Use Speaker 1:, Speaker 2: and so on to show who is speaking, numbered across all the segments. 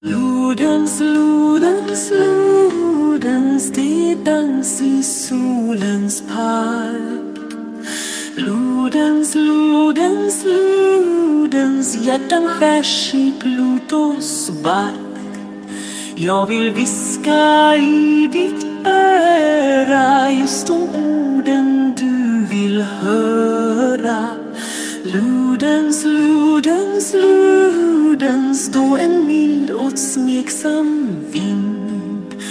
Speaker 1: Lodens, lodens, lodens, det är dans i solens park. Lodens, lodens, lodens, hjärtan skärs i Plutos bark. Jag vill viska i ditt öra just de orden du vill höra. Ludens, Ludens, Ludens då en mild och smeksam vind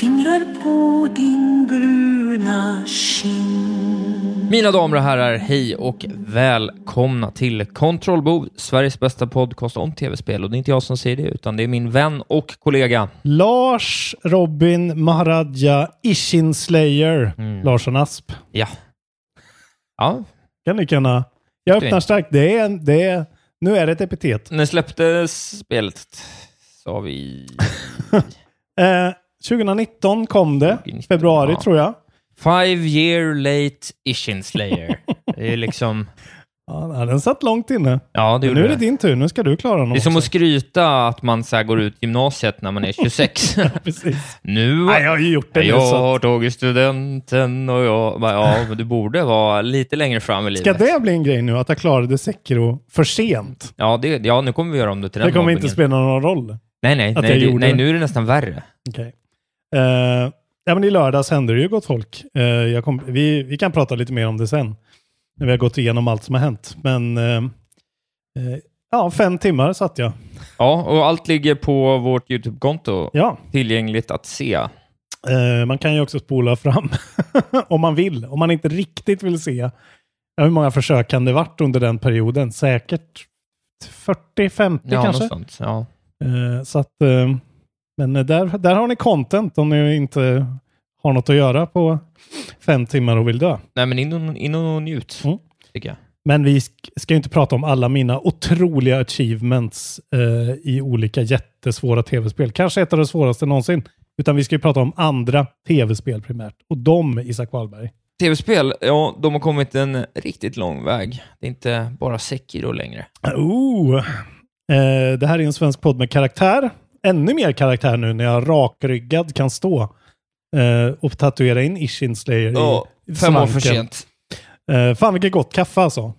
Speaker 1: fingrar på din bruna kind.
Speaker 2: Mina damer och herrar, hej och välkomna till Kontrollbov, Sveriges bästa podcast om tv-spel. Och det är inte jag som säger det, utan det är min vän och kollega.
Speaker 3: Lars Robin Maharaja Ishin Slayer Larsson Asp.
Speaker 2: Ja. Ja,
Speaker 3: Kan ni kunna... Jag öppnar starkt. Det är, det är, nu är det ett epitet.
Speaker 2: när släpptes spelet? Sa vi...
Speaker 3: Eh, 2019 kom det.
Speaker 2: 2019,
Speaker 3: Februari
Speaker 2: ja.
Speaker 3: tror jag.
Speaker 2: Five year late Ishin Slayer. Det är liksom...
Speaker 3: Ja, den satt långt inne.
Speaker 2: Ja, det
Speaker 3: Men nu är det
Speaker 2: det.
Speaker 3: din tur. Nu ska du klara något.
Speaker 2: Det är som att skryta att man så går ut gymnasiet när man är 26.
Speaker 3: Precis.
Speaker 2: nu
Speaker 3: Nej, jag har ju gjort det nu.
Speaker 2: jag
Speaker 3: Så.
Speaker 2: har tagit studenten och jag... bara, Ja, men du borde vara lite längre fram i
Speaker 3: Ska
Speaker 2: livet.
Speaker 3: det bli en grej nu? Att jag klarade Sekiro för sent?
Speaker 2: Ja, det, ja, nu kommer vi göra om det till den
Speaker 3: Det kommer inte spela någon roll.
Speaker 2: Nej, nej, nej,
Speaker 3: gjorde
Speaker 2: nej
Speaker 3: det.
Speaker 2: nu är det nästan värre.
Speaker 3: Okej. Eh, ja, men I lördags hände det ju gott folk. Eh, jag kom, vi, vi kan prata lite mer om det sen. När vi har gått igenom allt som har hänt. Men eh, eh, ja, fem timmar satt jag.
Speaker 2: Ja, och allt ligger på vårt YouTube-konto.
Speaker 3: Ja,
Speaker 2: Tillgängligt att se.
Speaker 3: eh, man kan ju också spola fram om man vill. Om man inte riktigt vill se. Ja, hur många försök kan det varit under den perioden? Säkert 40-50
Speaker 2: Ja,
Speaker 3: kanske.
Speaker 2: sånt. Ja.
Speaker 3: Eh, så att, eh, men där, där har ni content om ni inte har något att göra på fem timmar och vill dö.
Speaker 2: Nej, men in och, in och njut,
Speaker 3: Mm.
Speaker 2: tycker jag.
Speaker 3: Men vi sk- ska ju inte prata om alla mina otroliga achievements eh, i olika jättesvåra tv-spel. Kanske ett av de svåraste någonsin. Utan vi ska ju prata om andra tv-spel primärt. Och de, Isak Wahlberg.
Speaker 2: Tv-spel, ja, de har kommit en riktigt lång väg. Det är inte bara Sekiro längre.
Speaker 3: Oh. Eh, det här är en svensk podd med karaktär. Ännu mer karaktär nu när jag rakryggad kan stå eh, och tatuera in Ishin Slayer
Speaker 2: Ja,
Speaker 3: i
Speaker 2: fem år för
Speaker 3: svanken.
Speaker 2: sent.
Speaker 3: Eh, fan vilket gott kaffe alltså.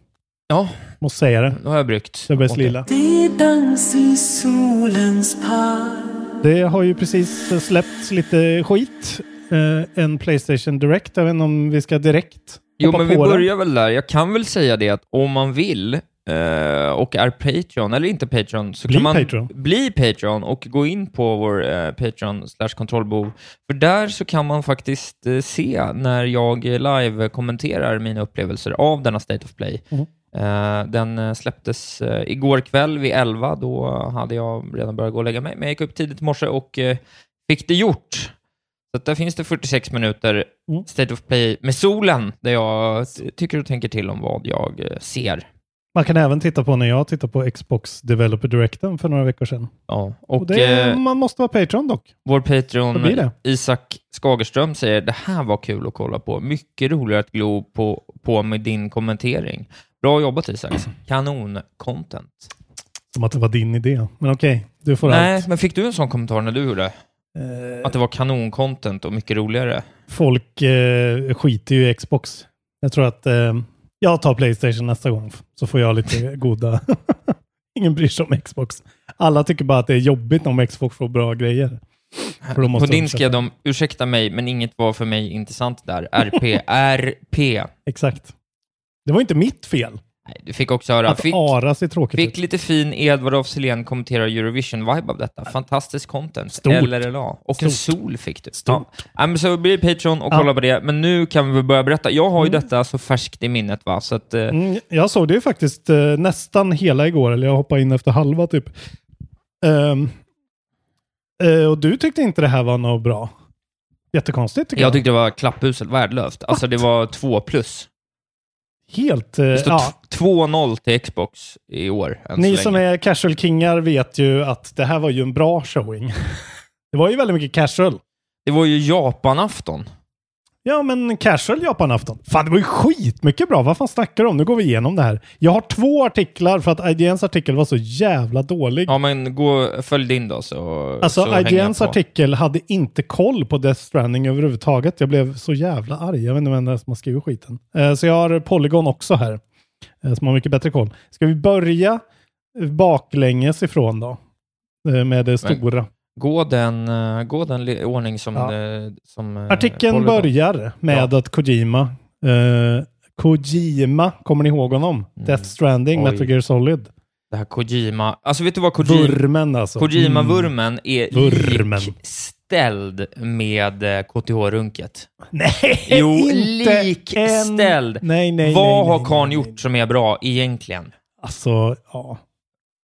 Speaker 2: Ja,
Speaker 3: Måste säga det.
Speaker 2: nu har jag bryggt.
Speaker 3: Söbergs
Speaker 2: Okej.
Speaker 3: lilla.
Speaker 1: Det är dans i solens park.
Speaker 3: Det har ju precis släppts lite skit. Eh, en Playstation Direct. Jag vet inte om vi ska direkt
Speaker 2: Jo, men vi
Speaker 3: på den.
Speaker 2: börjar väl där. Jag kan väl säga det att om man vill eh, och är Patreon, eller inte Patreon, så
Speaker 3: Bli
Speaker 2: kan man
Speaker 3: Patreon.
Speaker 2: bli Patreon och gå in på vår eh, Patreon slash kontrollbov. För där så kan man faktiskt eh, se när jag live kommenterar mina upplevelser av denna State of Play. Eh, den släpptes igår kväll vid 11. Då hade jag redan börjat gå och lägga mig, men jag gick upp tidigt i morse och fick det gjort. Så där finns det 46 minuter
Speaker 3: Mm.
Speaker 2: State of Play med solen, där jag tycker och tänker till om vad jag ser.
Speaker 3: Man kan även titta på när jag tittar på Xbox Developer Directen för några veckor sedan.
Speaker 2: Ja.
Speaker 3: Och
Speaker 2: Och,
Speaker 3: det,
Speaker 2: eh,
Speaker 3: man måste vara Patreon dock.
Speaker 2: vår Patreon? Isak Skagerström säger det här var kul att kolla på. Mycket roligare att glo på, på med din kommentering. Bra jobbat Isak. Kanon-content.
Speaker 3: Som att det var din idé. Men okej, du får
Speaker 2: Nej,
Speaker 3: allt.
Speaker 2: men fick du en sån kommentar när du gjorde?
Speaker 3: Eh,
Speaker 2: Att det var kanon-content och mycket roligare?
Speaker 3: folk eh, skiter ju i Xbox. Jag tror att eh, jag tar Playstation nästa gång. Så får jag lite goda... Ingen bryr sig om Xbox. Alla tycker bara att det är jobbigt om Xbox får bra grejer.
Speaker 2: På din skrev de, ursäkta mig, men inget var för mig intressant där. RP, RP.
Speaker 3: Exakt. Det var inte mitt fel.
Speaker 2: Du fick också höra,
Speaker 3: Att
Speaker 2: fick,
Speaker 3: ara ser tråkigt
Speaker 2: fick
Speaker 3: ut.
Speaker 2: lite fin Edvard af Sillén kommentera Eurovision-vibe av detta. Fantastisk content.
Speaker 3: Stort.
Speaker 2: LRLA. Och en
Speaker 3: Stort.
Speaker 2: sol fick du.
Speaker 3: Stort.
Speaker 2: Ja. Men så blir det Patreon och
Speaker 3: Ja.
Speaker 2: kolla på det. Men nu kan vi väl börja berätta. Jag har ju detta så färskt i minnet, va? Så att, eh,
Speaker 3: Mm, jag såg det ju faktiskt eh, nästan hela igår, eller jag hoppade in efter halva typ. Ehm, eh, och du tyckte inte det här var något bra? Jättekonstigt tycker jag.
Speaker 2: jag tyckte det var klapphuset värdelöst. Alltså det var två plus.
Speaker 3: Helt... eh,
Speaker 2: Det står
Speaker 3: ja.
Speaker 2: t- 2-0 till Xbox i år.
Speaker 3: Ni som är casual-kingar vet ju att det här var ju en bra showing. det var ju väldigt mycket casual.
Speaker 2: Det var ju Japan-afton.
Speaker 3: Ja, men casual Japan-afton. Fan, det var ju skitmycket bra. Vad fan snackar du om? Nu går vi igenom det här. Jag har två artiklar för att IGNs artikel var så jävla dålig.
Speaker 2: Ja, men gå, följ din då så
Speaker 3: Alltså
Speaker 2: så
Speaker 3: IGNs artikel hade inte koll på Death Stranding överhuvudtaget. Jag blev så jävla arg. Jag vet inte vem det är som har skrivit skiten. Eh, så jag har Polygon också här. eh, som har mycket bättre koll. Ska vi börja baklänges ifrån då? Eh, med det stora.
Speaker 2: Gå den, eh, gå den ordning som...
Speaker 3: Ja.
Speaker 2: eh, som eh,
Speaker 3: Artikeln börjar med att Kojima eh, Kojima, kommer ni ihåg honom? Death Stranding,
Speaker 2: Mm. Oj.
Speaker 3: Metal Gear Solid.
Speaker 2: Det här Kojima... Alltså vet du vad Kojima...
Speaker 3: Vurmen alltså.
Speaker 2: Kojima-vurmen är
Speaker 3: Vurmen.
Speaker 2: likställd med KTH-runket.
Speaker 3: Nej,
Speaker 2: Jo,
Speaker 3: inte
Speaker 2: likställd.
Speaker 3: En... Nej, nej,
Speaker 2: Vad
Speaker 3: nej,
Speaker 2: har
Speaker 3: nej,
Speaker 2: gjort som är bra egentligen?
Speaker 3: Alltså, ja.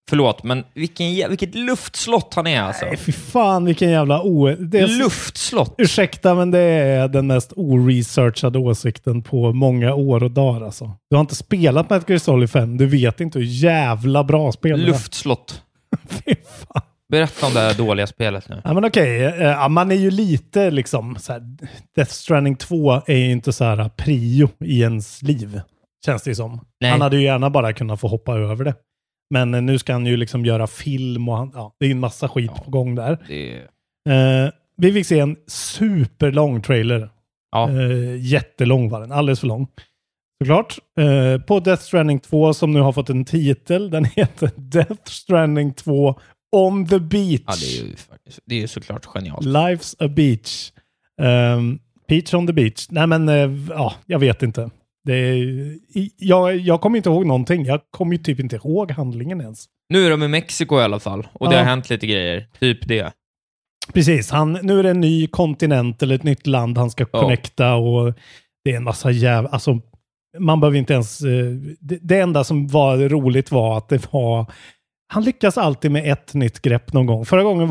Speaker 2: Förlåt, men vilken, vilket luftslott han är alltså.
Speaker 3: Nej, fy fan vilken jävla o... Det är.
Speaker 2: Luftslott.
Speaker 3: Ursäkta, men det är den mest oresearchade åsikten på många år och dagar alltså. Du har inte spelat Metal Gear Solid 5. Du vet inte hur jävla bra spel det är.
Speaker 2: Luftslott.
Speaker 3: Fy fan.
Speaker 2: Berätta om det här dåliga spelet nu.
Speaker 3: Ja men okej, eh, ja, man är ju lite liksom så här, Death Stranding 2 är ju inte så här prio i ens liv. Känns det ju som.
Speaker 2: Nej.
Speaker 3: Han hade ju gärna bara kunnat få hoppa över det. Men eh, nu ska han ju liksom göra film och han, ja, det är en massa skit på gång där.
Speaker 2: Det.
Speaker 3: Eh, vi fick se en superlång trailer.
Speaker 2: Ja.
Speaker 3: Eh, jättelång var den, alldeles för lång. Såklart. Eh, på Death Stranding 2 som nu har fått en titel. Den heter Death Stranding 2 On the Beach.
Speaker 2: Ja, det är ju det är ju såklart genialt.
Speaker 3: Life's a beach. Um, Peach on the beach. Nej men, eh, ja, jag vet inte. Det jag, jag kommer inte ihåg någonting. Jag kommer ju typ inte ihåg handlingen ens.
Speaker 2: Nu är de i Mexiko i alla fall, och det
Speaker 3: Ja.
Speaker 2: har hänt lite grejer. Typ det.
Speaker 3: Precis, han, nu är det en ny kontinent eller ett nytt land han ska
Speaker 2: Ja.
Speaker 3: connecta och det är en massa jävla... Alltså, man behöver inte ens... eh, Det, det enda som var roligt var att det var... Han lyckas alltid med ett nytt grepp någon gång. Förra gången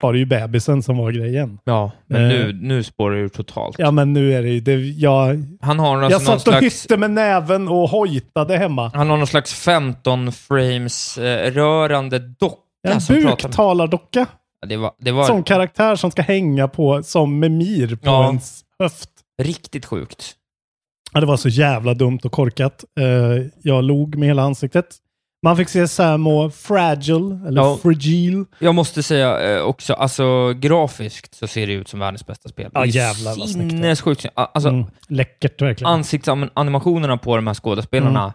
Speaker 3: Var det ju bebisen som var grejen.
Speaker 2: Ja, men
Speaker 3: Eh.
Speaker 2: nu, nu spårar det ur totalt.
Speaker 3: Ja men nu är det ju... Det, jag
Speaker 2: Han har
Speaker 3: jag
Speaker 2: alltså någon
Speaker 3: satt och
Speaker 2: slags...
Speaker 3: hytte med näven och hojtade hemma.
Speaker 2: Han har någon slags 15 frames eh, rörande docka
Speaker 3: En
Speaker 2: som
Speaker 3: buktalardocka.
Speaker 2: Ja, Det var, det var
Speaker 3: Sån karaktär som ska hänga på som memir på
Speaker 2: Ja.
Speaker 3: ens höft.
Speaker 2: riktigt sjukt.
Speaker 3: Ja, det var så jävla dumt och korkat. Eh, jag log med hela ansiktet. Man fick se Sam och Fragile, eller
Speaker 2: Ja.
Speaker 3: Fragile.
Speaker 2: Jag måste säga eh, också, alltså grafiskt så ser det ut som världens bästa spel.
Speaker 3: Ja,
Speaker 2: Det är
Speaker 3: jävlar vad.
Speaker 2: Sinnessjukt. Alltså,
Speaker 3: Mm, läckert verkligen.
Speaker 2: ansiktsanimationerna på de här skådespelarna,
Speaker 3: Mm.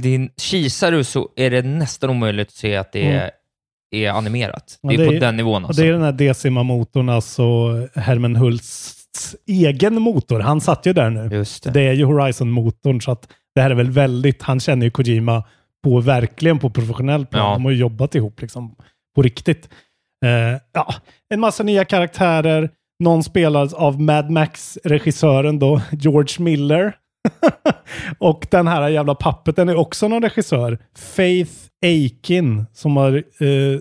Speaker 2: din, kisar du så är det nästan omöjligt att se att det är, är animerat.
Speaker 3: Ja,
Speaker 2: det är
Speaker 3: det
Speaker 2: på
Speaker 3: är-
Speaker 2: den nivån alltså.
Speaker 3: det är den här Decima-motorn, alltså Herman Hults egen motor. Han satt ju där nu.
Speaker 2: Just det.
Speaker 3: Det är ju Horizon-motorn, så att det här är väl väldigt, han känner ju Kojima på verkligen på professionell plan.
Speaker 2: Ja.
Speaker 3: De har ju jobbat ihop liksom på riktigt. Eh, ja, en massa nya karaktärer. Någon spelas av Mad Max-regissören då, George Miller. och den här jävla pappeten är också någon regissör. Faith Aiken som har eh,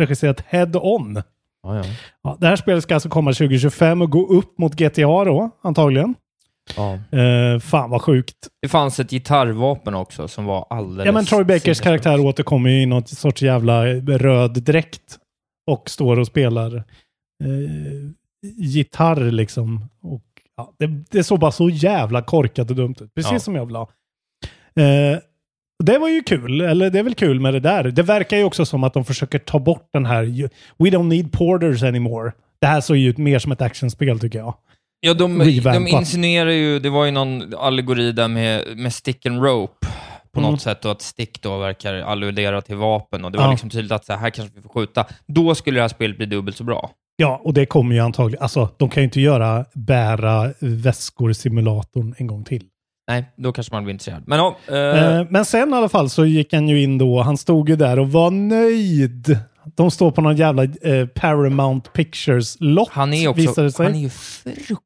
Speaker 3: regisserat Head On.
Speaker 2: Ja, ja.
Speaker 3: Ja, det här spelet ska alltså komma 2025 och gå upp mot GTA då, antagligen.
Speaker 2: Ja.
Speaker 3: Eh, fan vad sjukt.
Speaker 2: Det fanns ett gitarrvapen också som var alldeles...
Speaker 3: Ja men Troy Bakers karaktär återkommer ju i något sorts jävla röd dräkt. Och står och spelar eh, gitarr liksom. Och, ja, det, det såg bara så jävla korkat och dumt ut. Precis
Speaker 2: Ja.
Speaker 3: som jag vill ha. Eh, det var ju kul, eller det är väl kul med det där. Det verkar ju också som att de försöker ta bort den här We don't need porters anymore. Det här såg ju ut mer som ett actionspel tycker jag.
Speaker 2: Ja, de, de insinuerar ju, det var ju någon allegori där med, med stick and rope på
Speaker 3: Mm.
Speaker 2: något sätt och att stick då verkar alludera till vapen och det var
Speaker 3: Ja.
Speaker 2: liksom tydligt att så här, här kanske vi får skjuta. Då skulle det här spelet bli dubbelt så bra.
Speaker 3: Ja, och det kommer ju antagligen, alltså de kan ju inte göra bära väskor-simulatorn en gång till.
Speaker 2: Nej, då kanske man blir intresserad. Men ja, eh,
Speaker 3: men sen i alla fall så gick han ju in då, han stod ju där och var nöjd. De står på någon jävla eh, Paramount Pictures-lott.
Speaker 2: han är
Speaker 3: visade
Speaker 2: också,
Speaker 3: det sig.
Speaker 2: han är ju fruktansvärt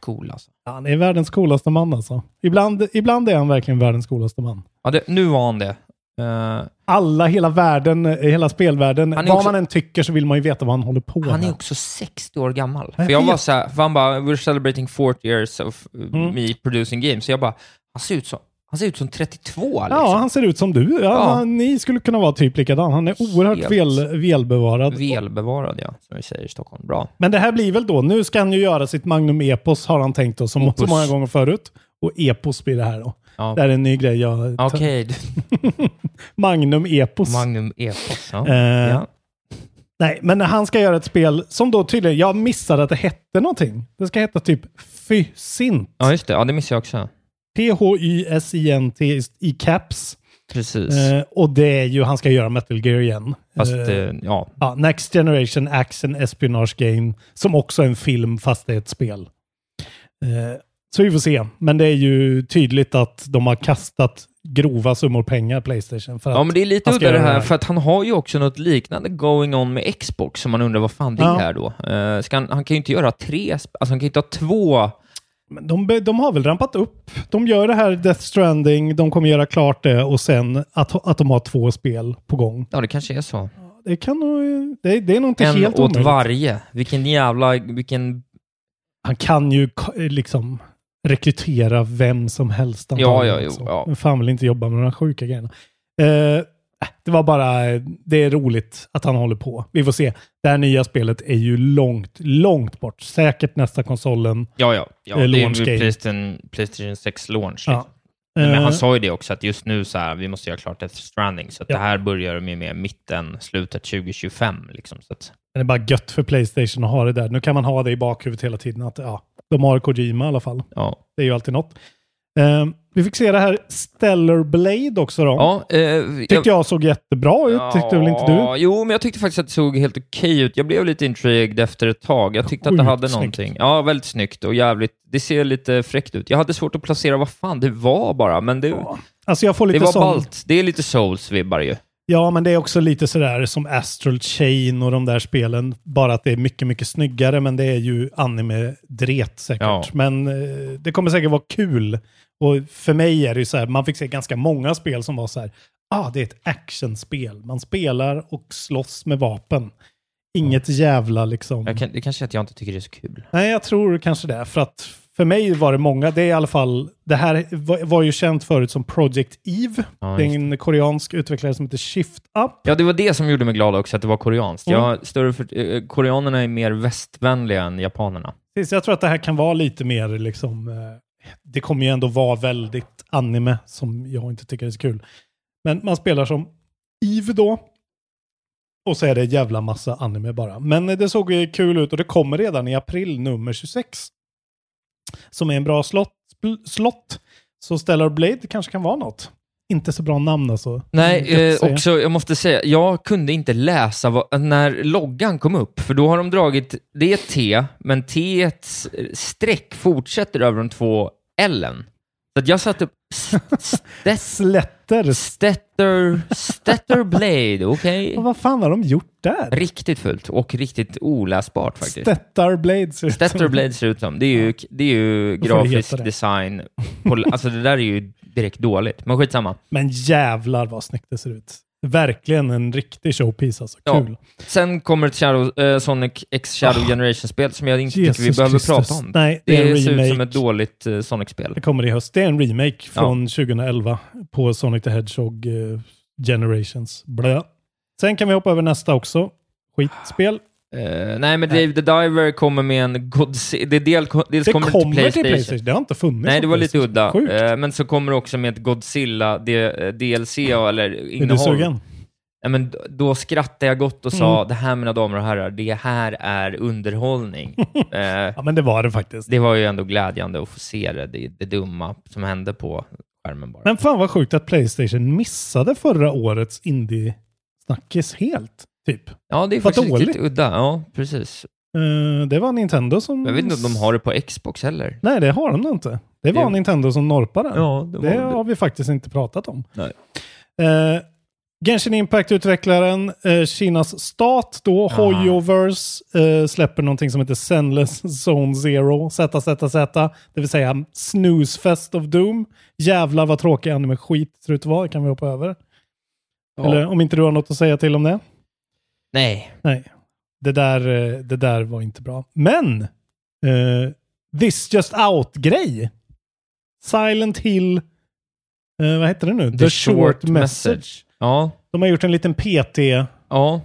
Speaker 2: cool alltså.
Speaker 3: Han är världens coolaste man alltså. Ibland, ibland är han verkligen världens coolaste man.
Speaker 2: Ja, det, nu var han det. Eh,
Speaker 3: Alla, hela världen, eh, hela spelvärlden,
Speaker 2: Han är
Speaker 3: vad
Speaker 2: också-
Speaker 3: man än tycker så vill man ju veta vad han håller på
Speaker 2: han är
Speaker 3: med.
Speaker 2: också 60 år gammal.
Speaker 3: Jag
Speaker 2: För jag
Speaker 3: vet.
Speaker 2: var så här, för han bara, we're celebrating 40 years of uh,
Speaker 3: Mm.
Speaker 2: me producing games. Så jag bara, han ser ut som, han ser ut som 32 liksom.
Speaker 3: Ja, han ser ut som du. Ja,
Speaker 2: Ja.
Speaker 3: Ni skulle kunna vara typ likadan. Han är oerhört
Speaker 2: Helt
Speaker 3: väl, välbevarad.
Speaker 2: Välbevarad, ja, som vi säger i Stockholm. Bra.
Speaker 3: Men det här blir väl då, nu ska han ju göra sitt Magnum Epos har han tänkt då, som så många gånger förut. Och Epos blir det här då.
Speaker 2: Ja.
Speaker 3: Det här är en ny grej jag...
Speaker 2: Okej,
Speaker 3: Magnum Epos.
Speaker 2: Magnum Epos. Ja.
Speaker 3: Eh. Nej, men han ska göra ett spel som då tydligen, jag missade att det hette någonting. Det ska heta typ Fysint.
Speaker 2: ja, just det. Ja, det missade jag också.
Speaker 3: P-H-Y-S-I-N-T i caps.
Speaker 2: Precis.
Speaker 3: Eh, och det är ju, han ska göra Metal Gear igen.
Speaker 2: Fast,
Speaker 3: Eh,
Speaker 2: eh, ja.
Speaker 3: ja, Next Generation Action Espionage Game, som också är en film fast det är ett spel. Eh, så vi får se. Men det är ju tydligt att de har kastat grova summor pengar Playstation. För
Speaker 2: ja, men det är lite udda det här, för att han har ju också något liknande going on med Xbox, som man undrar vad fan det
Speaker 3: Ja.
Speaker 2: är då. Ska han, han kan ju inte göra tre, alltså han kan ju inte ha två
Speaker 3: Men de, de har väl rampat upp. De gör det här Death Stranding, de kommer göra klart det och sen att, att de har två spel på gång.
Speaker 2: Ja, det kanske är så.
Speaker 3: Det, kan nog, det, det är nog inte
Speaker 2: En
Speaker 3: helt
Speaker 2: åt
Speaker 3: omöjligt.
Speaker 2: varje. Vilken jävla, vilken...
Speaker 3: Han kan ju liksom rekrytera vem som helst.
Speaker 2: Ja, ja, jo,
Speaker 3: också.
Speaker 2: ja.
Speaker 3: Men fan vill inte jobba med de här sjuka grejerna. Eh, det var bara, det är roligt att han håller på. Vi får se. Det här nya spelet är ju långt, långt bort. Säkert nästa konsolen.
Speaker 2: Ja, ja. ja
Speaker 3: Eh,
Speaker 2: det är ju. Playstation, Playstation 6 launch.
Speaker 3: Ja.
Speaker 2: Liksom. Men
Speaker 3: Eh,
Speaker 2: han sa ju det också, att just nu så här, vi måste göra klart Death Stranding, så
Speaker 3: Ja.
Speaker 2: det här börjar med, med mitten, slutet 2025. Liksom, så att,
Speaker 3: Det är bara gött för Playstation att ha det där. Nu kan man ha det i bakhuvudet hela tiden. Att, ja, de har Kojima i alla fall.
Speaker 2: ja.
Speaker 3: Det är ju alltid något. Eh, vi fick se det här Stellar Blade också då.
Speaker 2: Ja, eh,
Speaker 3: Tyckte jag såg jättebra ut. Tyckte väl inte du?
Speaker 2: Ja, Jo, men jag tyckte faktiskt att det såg helt okej ut. Jag blev lite intrigued efter ett tag. Jag tyckte att det
Speaker 3: Sjukt
Speaker 2: hade
Speaker 3: snyggt.
Speaker 2: någonting. Ja, väldigt snyggt och jävligt... Det ser lite fräckt ut. Jag hade svårt att placera vad fan det var bara, men det,
Speaker 3: Alltså jag får
Speaker 2: det
Speaker 3: lite
Speaker 2: var
Speaker 3: sån...
Speaker 2: ballt. Det är lite Souls-vibbar ju.
Speaker 3: Ja, men det är också lite sådär som Astral Chain och de där spelen. Bara att det är mycket, mycket snyggare, men det är ju anime-dret säkert.
Speaker 2: Ja.
Speaker 3: Men eh, det kommer säkert vara kul. Och för mig är det ju så här, man fick se ganska många spel som var så här, ah, det är ett actionspel. Man spelar och slåss med vapen. Inget jävla liksom...
Speaker 2: Jag kan, det kanske är att jag inte tycker det är så kul.
Speaker 3: Nej, jag tror kanske det. För att för mig var det många, det är i alla fall, det här var, var ju känt förut som Project Eve.
Speaker 2: Ja,
Speaker 3: det är en koreansk utvecklare som heter Shift Up.
Speaker 2: Ja, det var det som gjorde mig glad också, att det var koreanskt.
Speaker 3: Mm.
Speaker 2: Jag större för, eh, koreanerna är mer västvänliga än japanerna.
Speaker 3: Precis, jag tror att det här kan vara lite mer liksom, eh, det kommer ju ändå vara väldigt anime som jag inte tycker är så kul. Men man spelar som Eve då. Och så är det en jävla massa anime bara. Men eh, det såg kul ut och det kommer redan i april nummer 26. Som är en bra slott. slott. Så Stellar Blade kanske kan vara något. Inte så bra namn alltså.
Speaker 2: Nej, eh, också, jag måste säga, jag kunde inte läsa vad, när loggan kom upp, för då har de dragit, det är T, men T streck fortsätter över de två L'en. Så att jag satte upp Stet-
Speaker 3: Slätter.
Speaker 2: Stetter, Stetter Blade, okej?
Speaker 3: Och vad fan har de gjort där?
Speaker 2: Riktigt fult och riktigt oläsbart faktiskt.
Speaker 3: Stettar Blade ser ut som-
Speaker 2: Stetter Blade ser ut som. Det är ju, det är ju grafisk design. På, alltså det där är ju direkt dåligt, men skitsamma.
Speaker 3: Men jävlar vad snyggt det ser ut. Verkligen en riktig showpiece alltså.
Speaker 2: Ja.
Speaker 3: Kul.
Speaker 2: Sen kommer ett Shadow, eh, Sonic X Shadow
Speaker 3: Ah.
Speaker 2: Generation-spel som jag inte
Speaker 3: Jesus
Speaker 2: tycker vi behöver
Speaker 3: Kristus.
Speaker 2: prata om.
Speaker 3: Nej,
Speaker 2: det
Speaker 3: det är en
Speaker 2: ser ut som ett dåligt eh, Sonic-spel.
Speaker 3: Det kommer i höst. Det är en remake
Speaker 2: Ja.
Speaker 3: från 2011 på Sonic the Hedgehog eh, Generations. Blö. Sen kan vi hoppa över nästa också. Skitspel.
Speaker 2: Eh, nej, men Dave the Diver kommer med en Godzilla... Det, del, dels
Speaker 3: Det
Speaker 2: kommer,
Speaker 3: kommer till
Speaker 2: till Playstation.
Speaker 3: Playstation. Det har inte funnits
Speaker 2: Nej, det var lite
Speaker 3: Playstation.
Speaker 2: udda. Eh, men så kommer det också med ett Godzilla D- eh, DLC eller
Speaker 3: Är du
Speaker 2: innehåll.
Speaker 3: sugen?
Speaker 2: Ja, men då skrattade jag gott och sa,
Speaker 3: Mm.
Speaker 2: det här mina damer och herrar, det här är underhållning. eh,
Speaker 3: Ja, men det var det faktiskt.
Speaker 2: det var ju ändå glädjande att få se det, det, det dumma som hände på skärmen bara.
Speaker 3: Men fan vad sjukt att Playstation missade förra årets indie-snackis helt. Typ.
Speaker 2: ja, det är
Speaker 3: vad
Speaker 2: faktiskt
Speaker 3: dåligt.
Speaker 2: lite udda. Ja, precis.
Speaker 3: Eh, det var Nintendo som...
Speaker 2: Jag vet inte om de har det på Xbox heller.
Speaker 3: Nej, det har de nog inte. Det var
Speaker 2: Det-
Speaker 3: Nintendo som norpade.
Speaker 2: Ja, det var
Speaker 3: det
Speaker 2: det.
Speaker 3: har vi faktiskt inte pratat om.
Speaker 2: Nej.
Speaker 3: Eh, Genshin Impact-utvecklaren, eh, Kinas stat då, Hoyoverse, eh, släpper någonting som heter Zenless Zone Zero, ZZZ, det vill säga Snooze Fest of Doom. Jävlar vad tråkig anime-skit ser ut att vara, kan vi hoppa över.
Speaker 2: Ja.
Speaker 3: Eller om inte du har något att säga till om det?
Speaker 2: Nej.
Speaker 3: Nej, det där, eh, det där var inte bra. Men, eh, This Just Out-grej. Silent Hill, eh, vad heter det nu?
Speaker 2: The Short Message. Ja.
Speaker 3: De har gjort en liten PT-grej.
Speaker 2: Ja.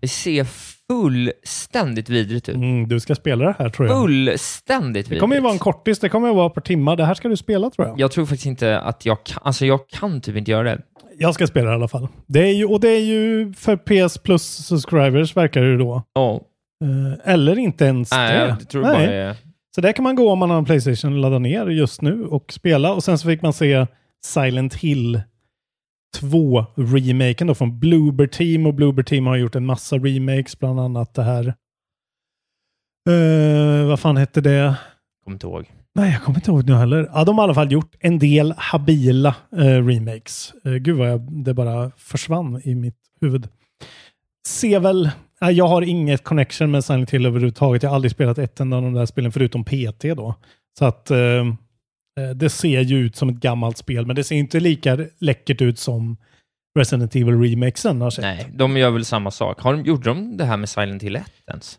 Speaker 2: Det ser fullständigt vidrigt ut.
Speaker 3: Mm, du ska spela det här tror jag.
Speaker 2: Fullständigt vidrigt.
Speaker 3: Det kommer ju vara en kortis, det kommer ju vara ett par timmar. Det här ska du spela tror jag.
Speaker 2: Jag tror faktiskt inte att jag kan, alltså jag kan typ inte göra det.
Speaker 3: Jag ska spela det i alla fall. Det är ju, och det är ju för PS Plus subscribers verkar det ju då.
Speaker 2: Ja.
Speaker 3: Eh, eller inte ens
Speaker 2: Nej,
Speaker 3: det.
Speaker 2: jag tror bara det är...
Speaker 3: Så där kan man gå om man har en Playstation och ladda ner just nu och spela. Och sen så fick man se Silent Hill 2-remaken då från Bloober Team. Och Bloober Team har gjort en massa remakes, bland annat det här. Eh, vad fan hette det?
Speaker 2: Kommer inte ihåg.
Speaker 3: Nej, jag kommer inte ihåg nu heller. Ja, de har i alla fall gjort en del habila eh, remakes. Uh, gud vad jag, det bara försvann i mitt huvud. Ser väl... nej, jag har inget connection med Silent Hill överhuvudtaget. Jag har aldrig spelat ett enda av de där spelen förutom PT då. Så att det ser ju ut som ett gammalt spel, men det ser inte lika läckert ut som Resident Evil remakesen har sett.
Speaker 2: Nej, de gör väl samma sak. Har de, gjorde de det här med Silent Hill 1 ens?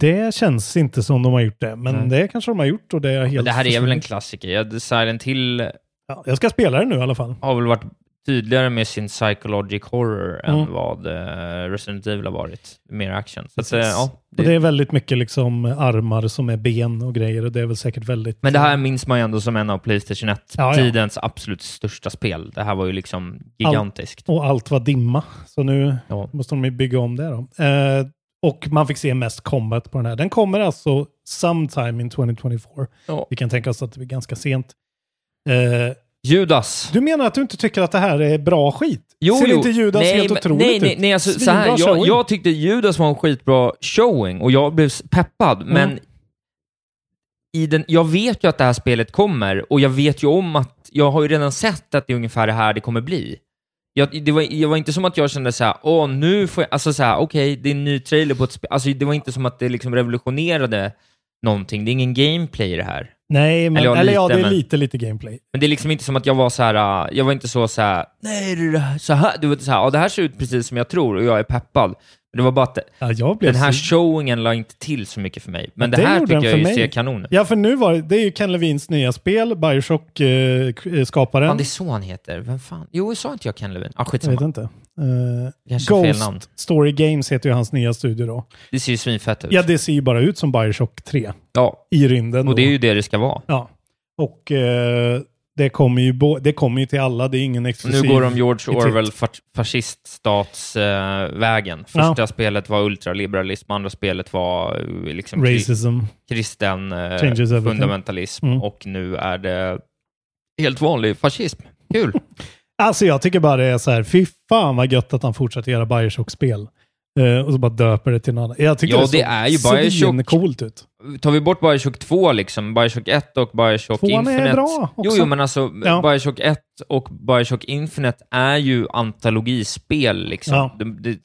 Speaker 3: Det känns inte som de har gjort det, men
Speaker 2: Nej.
Speaker 3: det kanske de har gjort och det är helt
Speaker 2: Men det här är väl en klassiker. Ja, Silent Hill
Speaker 3: Ja, jag ska spela det nu i alla fall.
Speaker 2: har väl varit tydligare med sin psychologic horror
Speaker 3: Mm.
Speaker 2: än vad eh, Resident Evil har varit. Mer action. Så att, eh, ja,
Speaker 3: Och det är väldigt mycket liksom armar som är ben och grejer och det är väl säkert väldigt...
Speaker 2: Men det här minns man ju ändå som en av Playstation
Speaker 3: Ja, ja.
Speaker 2: 1-tidens absolut största spel. Det här var ju liksom gigantiskt.
Speaker 3: Och allt var dimma. Så nu
Speaker 2: Ja.
Speaker 3: måste de ju bygga om det då. Eh, och man fick se mest combat på den här. Den kommer alltså sometime in 2024.
Speaker 2: Ja.
Speaker 3: Vi kan tänka oss att det blir ganska sent. Eh,
Speaker 2: Judas.
Speaker 3: du menar att du inte tycker att det här är bra skit?
Speaker 2: Jo,
Speaker 3: Ser
Speaker 2: jo.
Speaker 3: inte Judas
Speaker 2: nej,
Speaker 3: helt
Speaker 2: men-
Speaker 3: otroligt
Speaker 2: nej, nej, nej, alltså, så här, jag, jag tyckte Judas var en skitbra showing och jag blev peppad,
Speaker 3: Mm.
Speaker 2: men i den, jag vet ju att det här spelet kommer och jag vet ju om att, jag har ju redan sett att det är ungefär det här det kommer bli. Jag, det, var, det var inte som att jag kände så här, åh nu får jag, alltså så här, okej, det är en ny trailer på ett spel. Alltså det var inte som att det liksom revolutionerade någonting. Det är ingen gameplay i det här.
Speaker 3: Nej, men,
Speaker 2: Eller
Speaker 3: eller,
Speaker 2: ja,
Speaker 3: ja,
Speaker 2: lite,
Speaker 3: det är
Speaker 2: men-
Speaker 3: lite, lite gameplay.
Speaker 2: Men det är liksom inte som att jag var så här, jag var inte så så här, nej så här, du vet så här, ja, det här ser ut precis som jag tror och jag är peppad. Det var bara att
Speaker 3: Ja, jag
Speaker 2: den här
Speaker 3: så-
Speaker 2: showingen la inte till så mycket för mig. Men det,
Speaker 3: det
Speaker 2: här tycker jag ju
Speaker 3: mig.
Speaker 2: ser kanon ut.
Speaker 3: Ja, för nu var det, det är ju Ken Levins nya spel, Bioshock-skaparen.
Speaker 2: Fan, det är så han heter. Vem fan? Jo, sa inte jag Ken Levin? Ah,
Speaker 3: jag
Speaker 2: skitsamma.
Speaker 3: vet inte. Uh, Ghost. Story Games heter ju hans nya studio då.
Speaker 2: Det ser ju svinfett ut.
Speaker 3: Ja, det ser ju bara ut som Bioshock 3
Speaker 2: Ja,
Speaker 3: i rymden.
Speaker 2: och det är ju det det ska vara.
Speaker 3: Ja. Och eh, det kommer ju det kommer ju till alla, det är ingen exklusiv.
Speaker 2: nu går de George Orwell fa- fasciststatsvägen. Första spelet var ultraliberalism, andra spelet var eh, liksom
Speaker 3: Racism.
Speaker 2: kristen eh, fundamentalism
Speaker 3: Mm.
Speaker 2: och nu är det helt vanlig fascism. Kul!
Speaker 3: Alltså jag tycker bara det är så här, fy fan vad gött att han fortsätter göra Bioshock-spel. Eh, och så bara döper det till något annat. Jag tycker
Speaker 2: Ja,
Speaker 3: det,
Speaker 2: det är ju Bioshock.
Speaker 3: coolt ut.
Speaker 2: Tar vi bort Bioshock 2, liksom, Bioshock 1 och Bioshock
Speaker 3: Tvåan är
Speaker 2: Infinite.
Speaker 3: bra
Speaker 2: Jo,
Speaker 3: också.
Speaker 2: jo, men alltså
Speaker 3: Ja.
Speaker 2: Bioshock 1 och Bioshock Infinite är ju antologispel. Liksom.
Speaker 3: Ja.
Speaker 2: Det, det,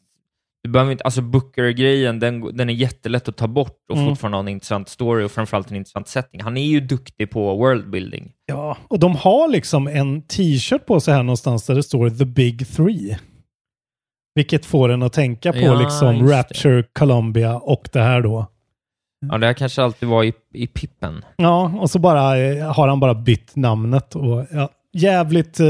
Speaker 2: du behöver inte, alltså Booker-grejen, den, den är jättelätt att ta bort och
Speaker 3: Mm.
Speaker 2: fortfarande ha en intressant story och framförallt en intressant setting. Han är ju duktig på worldbuilding.
Speaker 3: Ja, och de har liksom en t-shirt på sig här någonstans där det står The Big Three. Vilket får en att tänka på
Speaker 2: Ja,
Speaker 3: liksom
Speaker 2: just det.
Speaker 3: Rapture, Columbia och det här då.
Speaker 2: Ja, det här kanske alltid var i, i Pippen.
Speaker 3: Ja, och så bara eh, har han bara bytt namnet. Och, ja, jävligt uh,